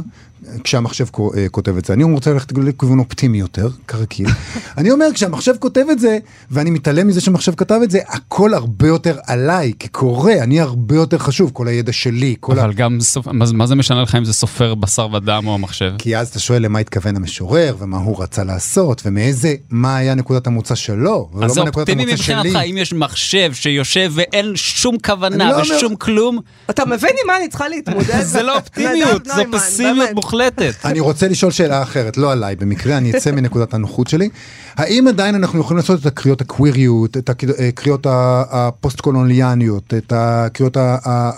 כשהמחשב אה, כותב את זה. אני רוצה ללכת לכיוון אופטימי יותר, כרגיל. אני אומר, כשהמחשב כותב את זה, ואני מתעלם מזה שהמחשב כתב את זה, הכל הרבה יותר עליי, כקורא, אני הרבה יותר חשוב, כל הידע שלי, כל ה... אבל גם, סופ- מה, מה זה משנה לך אם זה סופר בשר ודם או המחשב? כי אז אתה שואל למה התכוון המשורר, ומה הוא רצה לעשות, ומאיזה, מה היה נקודת המוצא שלו, ולא אז זה מה נקודת אופטימי המוצא שלי. מבחינתך, אם יש מחשב שיושב ואין שום כוונה לא אומר- ושום כלום, אתה מבין עם מה אני צריכה להתמודד? זה לא אופטימיות, זו נוימן, פסימיות. מוחלטת. אני רוצה לשאול שאלה אחרת, לא עליי, במקרה אני אצא מנקודת הנוחות שלי. האם עדיין אנחנו יכולים לעשות את הקריאות הקוויריות, את הקריאות ה- הפוסט-קולוניאניות, את הקריאות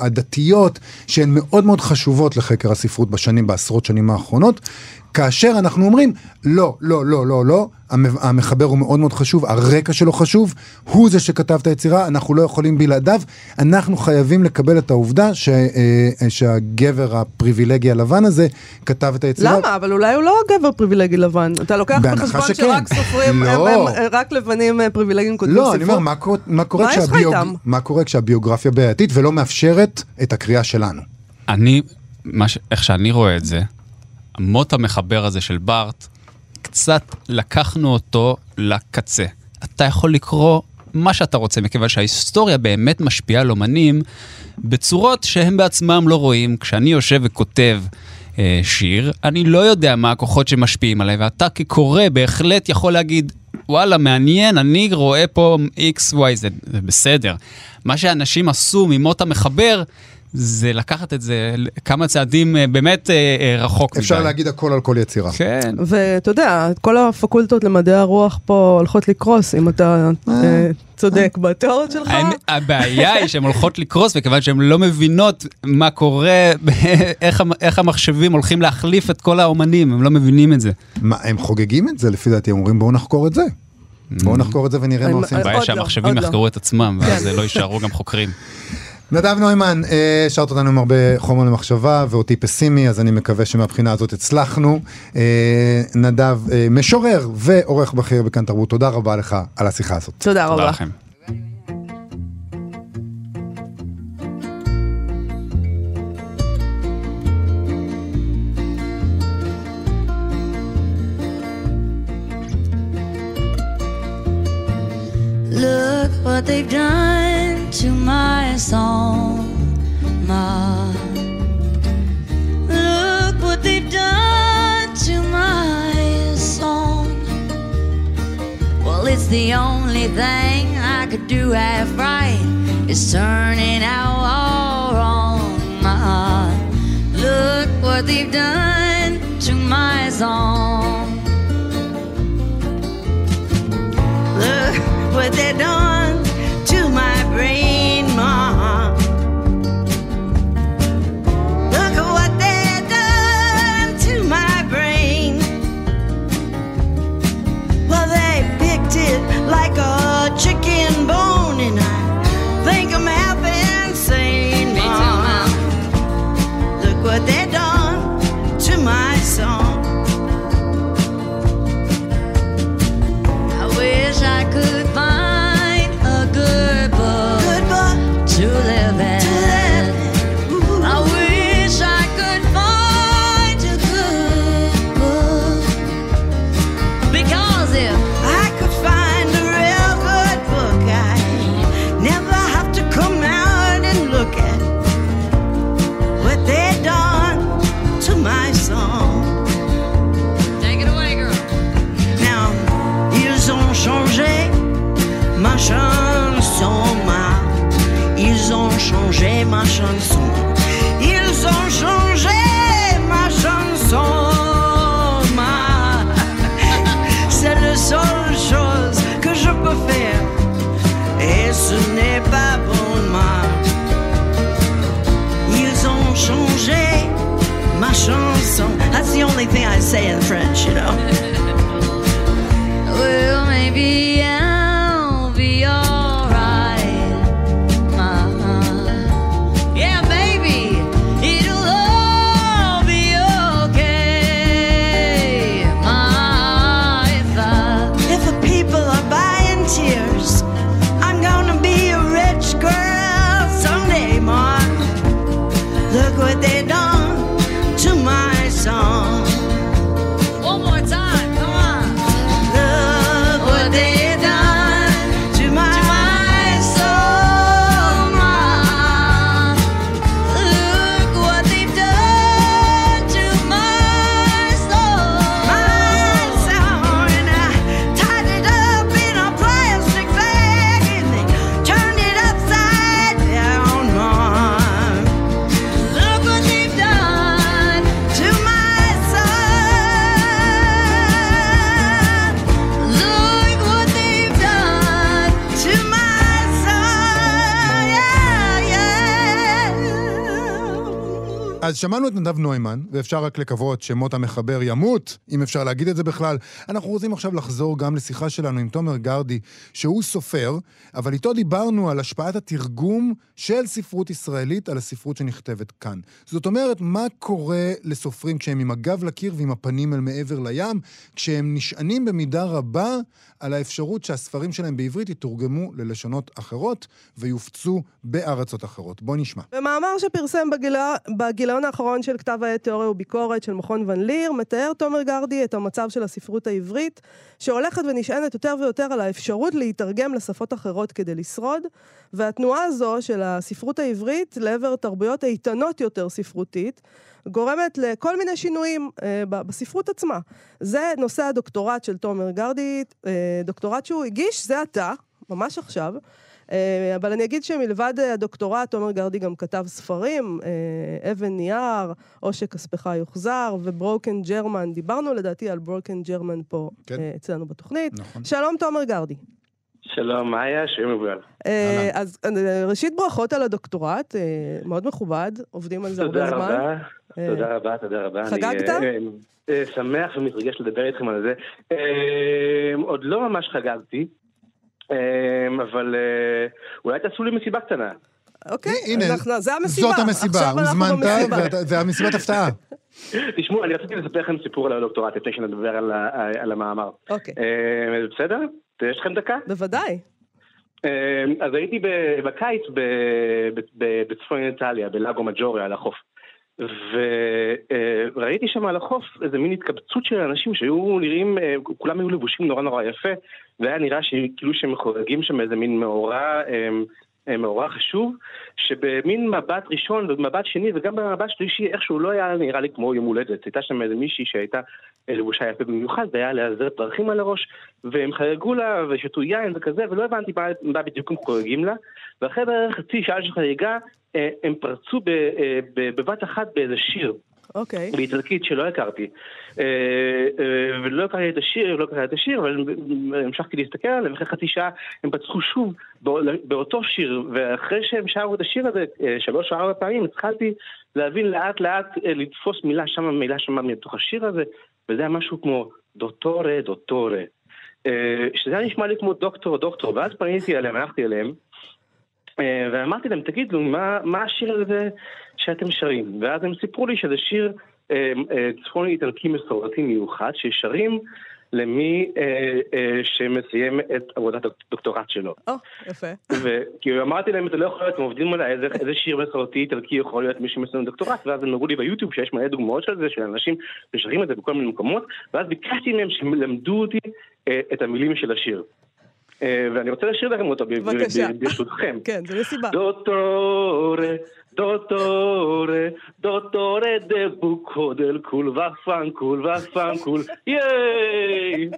הדתיות, שהן מאוד מאוד חשובות לחקר הספרות בשנים, בעשרות שנים האחרונות, כאשר אנחנו אומרים, לא, לא, לא, לא, לא, המ- המחבר הוא מאוד מאוד חשוב, הרקע שלו חשוב, הוא זה שכתב את היצירה, אנחנו לא יכולים בלעדיו, אנחנו חייבים לקבל את העובדה ש, אה, שהגבר הפריבילגי הלבן הזה כתב את היצירה. למה? אבל אולי הוא לא גבר פריבילגי לבן. אתה לוקח בחשבון שכן. שרק סופרים, לא. הם- הם- רק לבנים אה, פריבילגים כותבים לא, ספרות? אני אומר, מה, קורה- מה, קורה מה כשהביוג- איתם? מה קורה כשהביוגרפיה בעייתית ולא מאפשרת את הקריאה שלנו? אני, מה ש... איך שאני רואה את זה, המוט המחבר הזה של בארט, קצת לקחנו אותו לקצה. אתה יכול לקרוא מה שאתה רוצה, מכיוון שההיסטוריה באמת משפיעה על אומנים בצורות שהם בעצמם לא רואים. כשאני יושב וכותב אה, שיר, אני לא יודע מה הכוחות שמשפיעים עליי, ואתה כקורא בהחלט יכול להגיד, וואלה, מעניין, אני רואה פה x, y, z, זה בסדר. מה שאנשים עשו ממות המחבר, זה לקחת את זה כמה צעדים אה, באמת אה, אה, רחוק אפשר מדי. להגיד הכל על כל יצירה. כן. ואתה יודע, כל הפקולטות למדעי הרוח פה הולכות לקרוס, אם אתה אה, צודק בתיאוריות שלך. הבעיה היא שהן הולכות לקרוס, מכיוון שהן לא מבינות מה קורה, איך, איך המחשבים הולכים להחליף את כל האומנים, הם לא מבינים את זה. מה, הם חוגגים את זה לפי דעתי, הם אומרים בואו נחקור את זה. בואו נחקור את זה ונראה מה הם- עושים. הבעיה לא, שהמחשבים עוד לא. יחקרו את עצמם, ואז לא יישארו גם חוקרים. נדב נוימן, אה, השארת אותנו עם הרבה חומר למחשבה ואותי פסימי, אז אני מקווה שמבחינה הזאת הצלחנו. אה, נדב, אה, משורר ועורך בכיר בכאן תרבות, תודה רבה לך על השיחה הזאת. תודה תודה רבה. Look what they've done to my song, Ma. Look what they've done to my song. Well, it's the only thing I could do half right. It's turning out all wrong, Ma. Look what they've done to my song. Look what they done the only thing I say in French, you know. Well, maybe שמענו את נדב נוימן, ואפשר רק לקוות שמות המחבר ימות, אם אפשר להגיד את זה בכלל. אנחנו רוצים עכשיו לחזור גם לשיחה שלנו עם תומר גרדי, שהוא סופר, אבל איתו דיברנו על השפעת התרגום של ספרות ישראלית על הספרות שנכתבת כאן. זאת אומרת, מה קורה לסופרים כשהם עם הגב לקיר ועם הפנים אל מעבר לים, כשהם נשענים במידה רבה על האפשרות שהספרים שלהם בעברית יתורגמו ללשונות אחרות ויופצו בארצות אחרות. בוא נשמע. במאמר שפרסם בגיליון האחרון של כתב העת תיאוריה וביקורת של מכון ון ליר, מתאר תומר גרדי את המצב של הספרות העברית, שהולכת ונשענת יותר ויותר על האפשרות להתרגם לשפות אחרות כדי לשרוד, והתנועה הזו של הספרות העברית לעבר תרבויות איתנות יותר ספרותית, גורמת לכל מיני שינויים אה, בספרות עצמה. זה נושא הדוקטורט של תומר גרדי, אה, דוקטורט שהוא הגיש זה עתה, ממש עכשיו. אה, אבל אני אגיד שמלבד הדוקטורט, תומר גרדי גם כתב ספרים, אה, אבן נייר, או שכספך יוחזר, וברוקן ג'רמן. דיברנו לדעתי על ברוקן ג'רמן פה כן. אה, אצלנו בתוכנית. נכון. שלום, תומר גרדי. שלום, מאיה, שיהיה אהלן. אז אה, ראשית ברכות על הדוקטורט, אה, מאוד מכובד, עובדים על זה הרבה תודה זמן. רבה, אה, תודה רבה, תודה רבה. חגגת? אה, אה, אה, שמח ומתרגש לדבר איתכם על זה. עוד לא ממש חגגתי, אבל אולי תעשו לי מסיבה קטנה. אוקיי, הנה, אנחנו- זה המסיבה. זאת המסיבה, הוזמנת, זה המסיבת הפתעה. תשמעו, אני רציתי לספר לכם סיפור על הדוקטורט לפני שנדבר על על המאמר. אוקיי, אה, בסדר? יש לכם דקה? בוודאי. אה, אז הייתי בקיץ בצפון איטליה, בלאגו מג'וריה, על החוף. וראיתי שם על החוף איזה מין התקבצות של אנשים שהיו נראים, אה, כולם היו לבושים נורא נורא יפה, והיה נראה שכאילו שהם חוגגים שם איזה מין מאורע, אה, אה, מאורע חשוב, שבמין מבט ראשון ומבט שני וגם במבט שלישי איכשהו לא היה נראה לי כמו יום הולדת. הייתה שם איזה מישהי שהייתה אה, לבושה יפה במיוחד, והיה לה זר פרחים על הראש, והם חגגו לה ושתו יין וכזה, ולא הבנתי מה, מה בדיוק הם חוגגים לה. ואחרי בערך חצי שעה של חגיגה, אה, הם פרצו אה, בבת אחת באיזה שיר. אוקיי. באיטלקית שלא הכרתי. אה, אה, ולא הכרתי את השיר, לא הכרתי את השיר, אבל המשכתי להסתכל עליהם, ואחרי חצי שעה הם פתחו שוב בא- באותו שיר, ואחרי שהם שרו את השיר הזה אה, שלוש או ארבע פעמים, התחלתי להבין לאט לאט, לתפוס מילה שמה, מילה שמה מתוך השיר הזה, וזה היה משהו כמו דוטורה, דוטורה. שזה היה נשמע לי כמו דוקטור, דוקטור, ואז פניתי אליהם, הלכתי אליהם, ואמרתי להם, תגידו, מה, מה השיר הזה שאתם שרים? ואז הם סיפרו לי שזה שיר אה, אה, צפון איטלקי מסורתי מיוחד, ששרים למי אה, אה, שמסיים את עבודת הדוקטורט שלו. או, יפה. וכאילו אמרתי להם, זה לא יכול להיות, הם עובדים עליי, איזה, איזה שיר מסורתי איטלקי יכול להיות מי שמסיים דוקטורט, ואז הם אמרו לי ביוטיוב שיש מלא דוגמאות של זה, של אנשים ששרים את זה בכל מיני מקומות, ואז ביקשתי מהם שילמדו אותי אה, את המילים של השיר. אה, ואני רוצה לשיר לכם אותו, ברשותכם. כן, זה מסיבה. Dottore, dottore, dottore del buco del cul, vaffancul, vaffancul, ייי!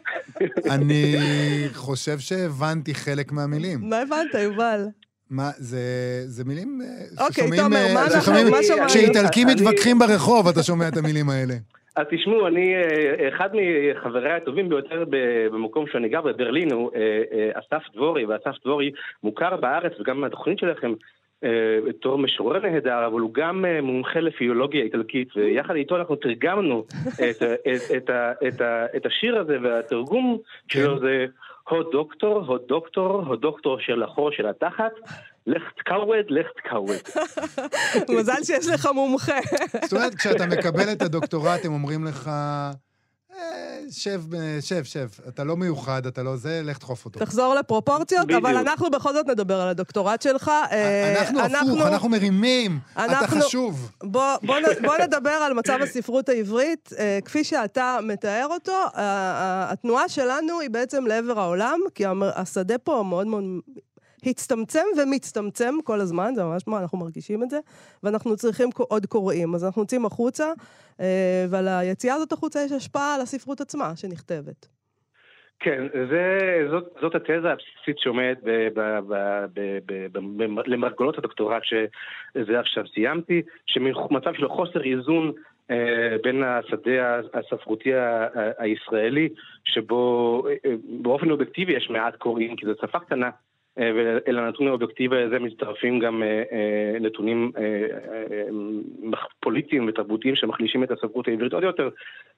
אני חושב שהבנתי חלק מהמילים. מה הבנת, יובל? מה, זה, זה מילים אה, אוקיי, ששומעים, תומר, אה, מה אנחנו- מה שמענו? כשאיטלקים מתווכחים ברחוב, אתה שומע את המילים האלה. אז תשמעו, אני, אה, אחד מחבריי הטובים ביותר במקום שאני גר, בברלין, הוא אה, אה, אסף דבורי, ואסף דבורי מוכר בארץ וגם מהתוכנית שלכם בתור משורר נהדר, אבל הוא גם מומחה לפילולוגיה איטלקית, ויחד איתו אנחנו תרגמנו את, את, את, את, ה- את השיר הזה, והתרגום שלו זה הו דוקטור, הו דוקטור, הו דוקטור של החור של התחת, לך תקווד, לך תקווד. מזל שיש לך מומחה. זאת אומרת, כשאתה מקבל את הדוקטורט, הם אומרים לך, "אה, שב, אה, שב, שב, אתה לא מיוחד, אתה לא זה, לך תחוף אותו. תחזור לפרופורציות, בדיוק. אבל אנחנו בכל זאת נדבר על הדוקטורט שלך. אה, אנחנו הפוך, אנחנו מרימים, אתה חשוב. בוא, בוא, נ- בוא נדבר על מצב הספרות העברית. אה, כפי שאתה מתאר אותו, אה, אה, התנועה שלנו היא בעצם לעבר העולם, כי השדה פה מאוד מאוד הצטמצם ומצטמצם כל הזמן, זה ממש מה, אנחנו מרגישים את זה, ואנחנו צריכים עוד קוראים. אז אנחנו יוצאים החוצה, אה, ועל היציאה הזאת החוצה יש השפעה על הספרות עצמה שנכתבת. כן, זה, זאת, זאת התזה הבסיסית שעומדת למרגלות הדוקטורט שזה עכשיו סיימתי, שמצב של חוסר איזון אה, בין השדה הספרותי הישראלי, שבו אה, באופן אובייקטיבי יש מעט קוראים, כי זו שפה קטנה. אה, ואל הנתון האובייקטיבי הזה מצטרפים גם אה, אה, נתונים פוליטיים ותרבותיים שמחלישים את הספרות העברית עוד יותר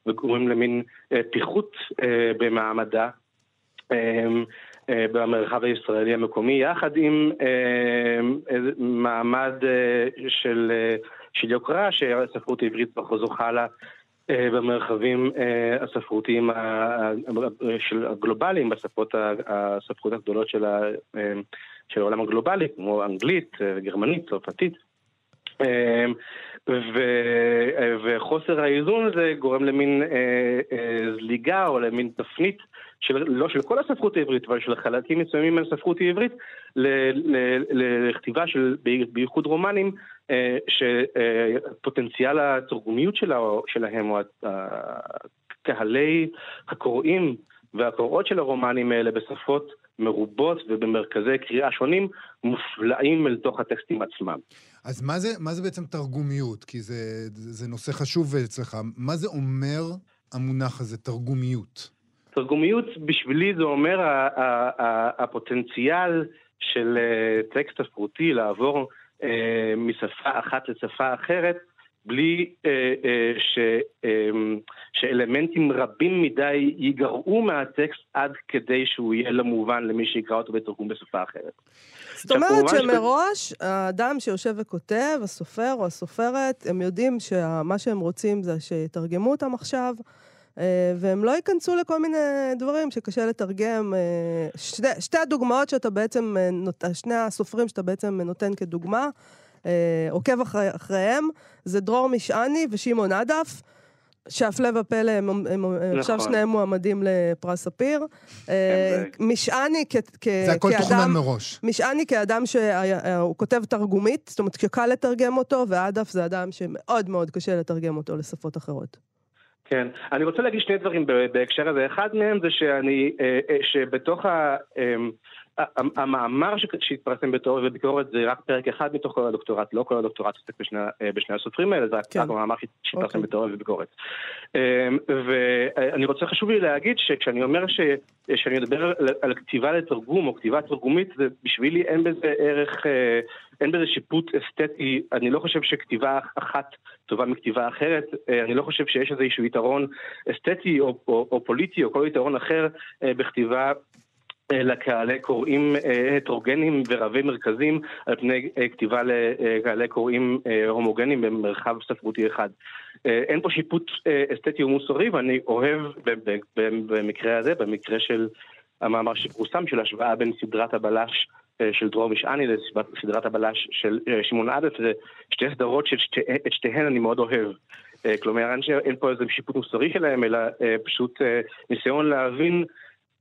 וגורמים למין פיחות במעמדה במרחב הישראלי המקומי, יחד עם מעמד של, של יוקרה שהספרות העברית כבר זוכה לה במרחבים אה, הספרותיים של הגלובליים, בשפות הספרות הגדולות של, ה, אה, של העולם הגלובלי, כמו אנגלית אה, וגרמנית, צרפתית. אה, ו- אה, וחוסר האיזון הזה גורם למין אה, אה, זליגה או למין תפנית, של, לא של כל הספרות העברית, אבל של חלקים מסוימים מהספרות העברית, לכתיבה של, בייחוד רומנים, אה, שפוטנציאל התרגומיות שלה, שלהם, או קהלי הקוראים והקוראות של הרומנים האלה בשפות מרובות ובמרכזי קריאה שונים, מופלאים אל תוך הטקסטים עצמם. אז מה זה, מה זה בעצם תרגומיות? כי זה, זה, נושא חשוב אצלך. מה זה אומר המונח הזה, תרגומיות? תרגומיות בשבילי זה אומר הפוטנציאל של אה, טקסט ספרותי לעבור אה, משפה אחת לשפה אחרת, בלי אה, אה, ש, אה, שאלמנטים רבים מדי ייגרעו מהטקסט עד כדי שהוא יהיה לא מובן למי שיקרא אותו בתרגום בשפה אחרת. זאת אומרת כמובן ש- שמראש, האדם שיושב וכותב, הסופר או הסופרת, הם יודעים שמה שהם רוצים זה שיתרגמו אותם עכשיו, והם לא ייכנסו לכל מיני דברים שקשה לתרגם. אה, שתי, שתי הדוגמאות שאתה בעצם, אה, שני הסופרים שאתה בעצם נותן כדוגמה, אה, עוקב אחרי, אחריהם, זה דרור משעני ושמעון עדף. שהפלא ופלא, הם, הם, הם נכון. עכשיו נכון. שניהם מועמדים לפרס ספיר. אה, זה- משעני כ, כ, זה הכל כאדם... תוכנן מראש. משעני כאדם שהוא כותב תרגומית, זאת אומרת שקל לתרגם אותו, ועדף זה אדם שמאוד מאוד קשה לתרגם אותו לשפות אחרות. כן, אני רוצה להגיד שני דברים בהקשר הזה. אחד מהם זה שאני, אה, אה, שבתוך ה... המאמר שהתפרסם בתיאוריה וביקורת זה רק פרק אחד מתוך כל הדוקטורט, לא כל הדוקטורט עוסק בשני, אה, בשני הסופרים האלה, זה רק כן. רק המאמר שהתפרסם אוקיי. בתיאוריה וביקורת. אה, ואני רוצה, חשוב לי להגיד שכשאני אומר ש, שאני מדבר על, על כתיבה לתרגום או כתיבה תרגומית, זה בשבילי אין בזה ערך, אה, אין בזה שיפוט אסתטי, אני לא חושב שכתיבה אחת טובה מכתיבה אחרת, אה, אני לא חושב שיש איזשהו יתרון אסתטי או, או, או פוליטי או כל יתרון אחר בכתיבה לקהלי קוראים אה, הטרוגנים ורבי מרכזים על פני אה, כתיבה לקהלי קוראים אה, הומוגנים במרחב ספרותי אחד. אה, אין פה שיפוט אה, אסתטי ומוסרי ואני אוהב במקרה הזה, במקרה של המאמר שפורסם של השוואה בין סדרת הבלש אה, של דרור משעני לסדרת הבלש של אה, שמעון עדף, זה שתי סדרות שאת שתיהן אני מאוד אוהב. אה, כלומר, אין, פה איזה שיפוט מוסרי שלהם, אלא אה, פשוט אה, ניסיון להבין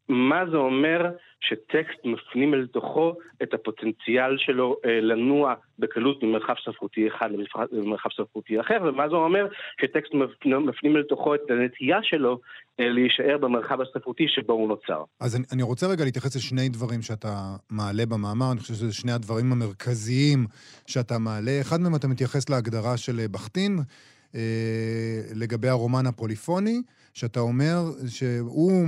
מה זה אומר שטקסט מפנים אל תוכו את הפוטנציאל שלו אה, לנוע בקלות ממרחב ספרותי אחד למרחב- ספרותי אחר, ומה זה אומר שטקסט מפנים, אל תוכו את הנטייה שלו אה, להישאר במרחב הספרותי שבו הוא נוצר. אז אני, אני רוצה רגע להתייחס לשני דברים שאתה מעלה במאמר, אני חושב שזה שני הדברים המרכזיים שאתה מעלה. אחד מהם אתה מתייחס להגדרה של בחטין, אה, לגבי הרומן הפוליפוני, שאתה אומר שהוא,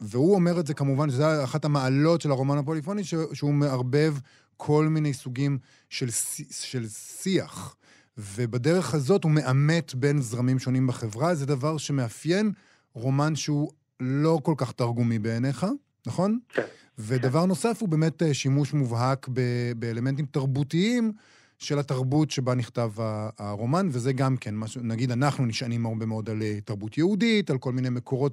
והוא אומר את זה כמובן, שזו אחת המעלות של הרומן הפוליפוני, שהוא מערבב כל מיני סוגים של, של שיח. ובדרך הזאת הוא מאמת בין זרמים שונים בחברה, זה דבר שמאפיין רומן שהוא לא כל כך תרגומי בעיניך, נכון? כן. ודבר נוסף הוא באמת אה, שימוש מובהק ב- באלמנטים תרבותיים של התרבות שבה נכתב הרומן, וזה גם כן, נגיד אנחנו נשענים הרבה מאוד על אה, תרבות יהודית, על כל מיני מקורות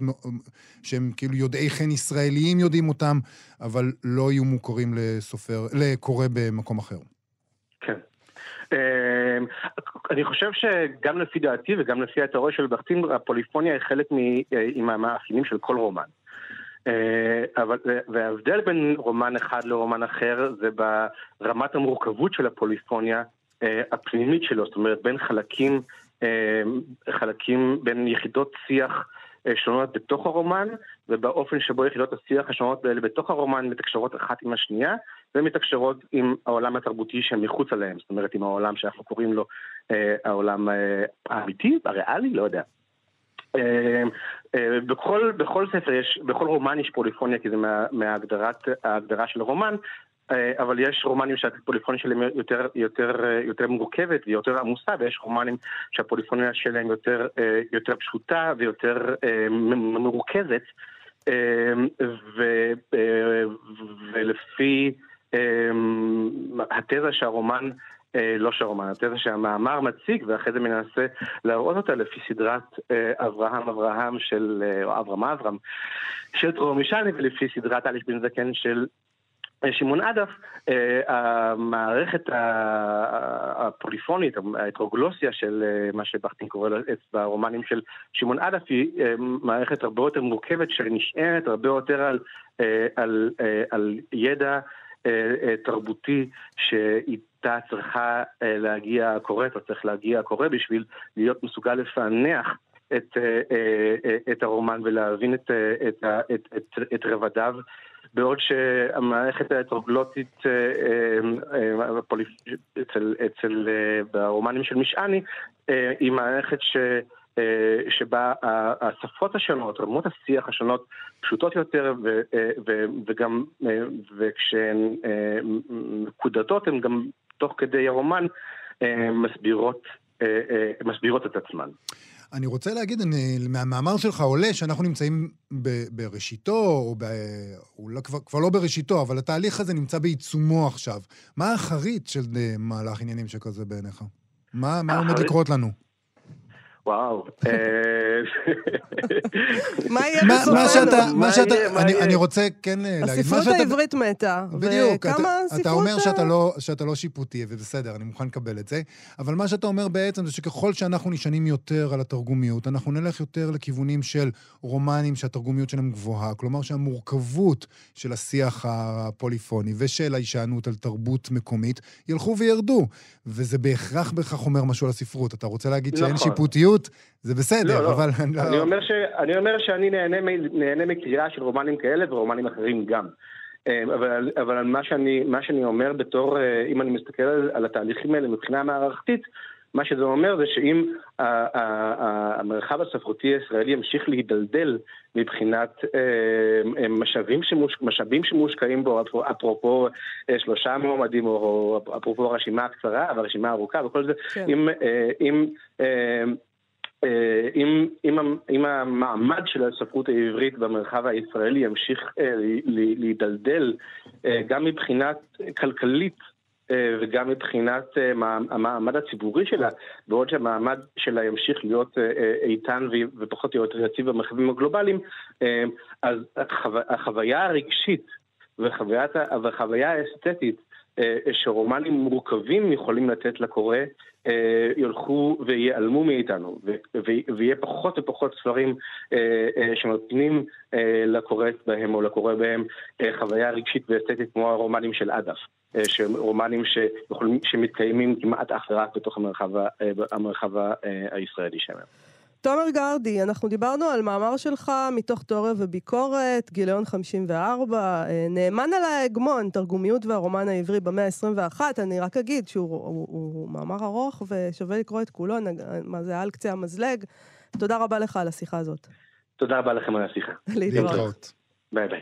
שהם כאילו יודעי חן ישראליים יודעים אותם, אבל לא יהיו מוכרים לסופר, לקורא במקום אחר. כן. אמ, אני חושב שגם לפי דעתי וגם לפי התיאוריה של בכטין, הפוליפוניה היא חלק מ- אה, של כל רומן. אה, אבל, וההבדל בין רומן אחד לרומן אחר זה ברמת המורכבות של הפוליפוניה אה, הפנימית שלו, זאת אומרת בין חלקים, אה, חלקים בין יחידות שיח שונות בתוך הרומן, ובאופן שבו יחידות השיח השונות האלה בתוך הרומן מתקשרות אחת עם השנייה, ומתקשרות עם העולם התרבותי שהם מחוץ עליהם, זאת אומרת עם העולם שאנחנו קוראים לו העולם האמיתי, הריאלי, לא יודע. אה, אה, בכל, בכל ספר יש, בכל רומן יש פוליפוניה, כי זה מה, מההגדרת, ההגדרה של רומן, אה, אבל יש רומנים שהפוליפוניה שלהם יותר, יותר, אה, יותר מורכבת ויותר עמוסה, ויש רומנים שהפוליפוניה שלהם יותר, יותר פשוטה ויותר מרוכזת. אה, ו- ולפי אה, התזה שהרומן, לא שהרומן, התזה שהמאמר מציג, ואחרי זה מנסה להראות אותה לפי סדרת אה, אברהם אברהם של, אה, או אברהם אברהם של דרור מישני, ולפי סדרת אליש בן זקן של אה, שמעון עדף, אה, המערכת הפוליפונית, ההטרוגלוסיה של אה, מה שבכטין קורא לו ברומנים של שמעון עדף, היא אה, מערכת הרבה יותר מורכבת שנשענת הרבה יותר על, אה, על, אה, על ידע אה, אה, שאיתה צריכה אה, להגיע הקורא, או צריך להגיע הקורא בשביל להיות מסוגל לפענח את, אה, אה, אה, את הרומן ולהבין את, אה, את, את, את, את רבדיו. בעוד שהמערכת האתרוגלוטית אה, אה, אה, אצל, אצל, אה, ברומנים של משעני אה, היא מערכת ש... אה, שבה השפות השונות, רמות השיח השונות פשוטות יותר ו, אה, ו, וגם, אה, וכשהן אה, מקודדות הן גם תוך כדי הרומן אה, מסבירות, אה, אה, מסבירות את עצמן. אני רוצה להגיד, אני, מהמאמר שלך עולה שאנחנו נמצאים ב, בראשיתו, או ב, אולי כבר, כבר לא בראשיתו, אבל התהליך הזה נמצא בעיצומו עכשיו. מה האחרית של מהלך עניינים שכזה בעיניך? מה, מה עומד? לקרות לנו? וואו. אה, מה יהיה בסופנו? מה שאתה, אני, רוצה כן אה, להגיד, הספרות. העברית מתה. בדיוק, אתה, אומר שאתה לא, שאתה לא שיפוטי, ובסדר, אני מוכן לקבל את זה, אבל מה שאתה אומר בעצם זה שככל שאנחנו נשענים יותר על התרגומיות, אנחנו נלך יותר לכיוונים של רומנים שהתרגומיות שלהם גבוהה, כלומר שהמורכבות של השיח הפוליפוני ושל ההישענות על תרבות מקומית ילכו וירדו, וזה בהכרח בהכרח אומר משהו על הספרות. אתה רוצה להגיד שאין נכון. שיפוטיות? בקביעות, זה בסדר, לא, לא. אבל... אני לא- אני אומר, ש... אני אומר שאני נהנה, מ... נהנה מקריאה של רומנים כאלה ורומנים אחרים גם. אה, אבל, אבל מה, שאני, מה שאני אומר בתור, אה, אם אני מסתכל על, על התהליכים האלה מבחינה מערכתית, מה שזה אומר זה שאם ה- ה- ה- המרחב הספרותי הישראלי ימשיך להידלדל מבחינת אה, אה, משאבים, שמוש, משאבים שמושקעים בו, אפרופו- אה, שלושה מועמדים, או, אפרופו הרשימה הקצרה והרשימה הארוכה וכל זה, כן. אם, אה, אם אם, אם, המ- אם המעמד של הספרות העברית במרחב הישראלי ימשיך אה, להידלדל אה, גם מבחינת כלכלית אה, וגם מבחינת אה, המעמד הציבורי שלה, בעוד שהמעמד שלה ימשיך להיות אה, אה, איתן ופחות או יותר יציב במרחבים הגלובליים, אה, אז החו... החוויה הרגשית וחוויית והחוויה האסתטית אה, שרומנים מורכבים יכולים לתת לקורא, אה, ילכו וייעלמו מאיתנו, ויהיה פחות ופחות ספרים אה, אה, שנותנים אה, לקוראת בהם או לקורא בהם אה, חוויה רגשית ואסתטית כמו הרומנים של. אה, שהם רומנים שמתקיימים כמעט אך ורק בתוך המרחב, אה, המרחב אה, הישראלי שלהם. תומר גרדי, אנחנו דיברנו על מאמר שלך מתוך תיאוריה וביקורת, גיליון 54, אה, נאמן על ההגמון, תרגומיות והרומן העברי במאה ה-21. אני רק אגיד שהוא הוא, הוא מאמר ארוך ושווה לקרוא את כולו, נג- מה זה על קצה המזלג. תודה רבה לך על השיחה הזאת. תודה רבה לכם על השיחה. להתראות. ביי ביי.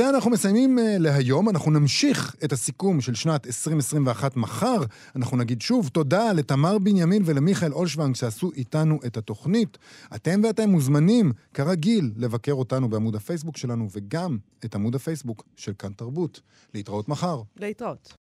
ועם זה אנחנו מסיימים uh, להיום. אנחנו נמשיך את הסיכום של שנת 2021 מחר. אנחנו נגיד שוב תודה לתמר בנימין ולמיכאל אולשוונג שעשו איתנו את התוכנית. אתם ואתם מוזמנים, כרגיל, לבקר אותנו בעמוד הפייסבוק שלנו וגם את עמוד הפייסבוק של כאן תרבות. להתראות מחר. להתראות.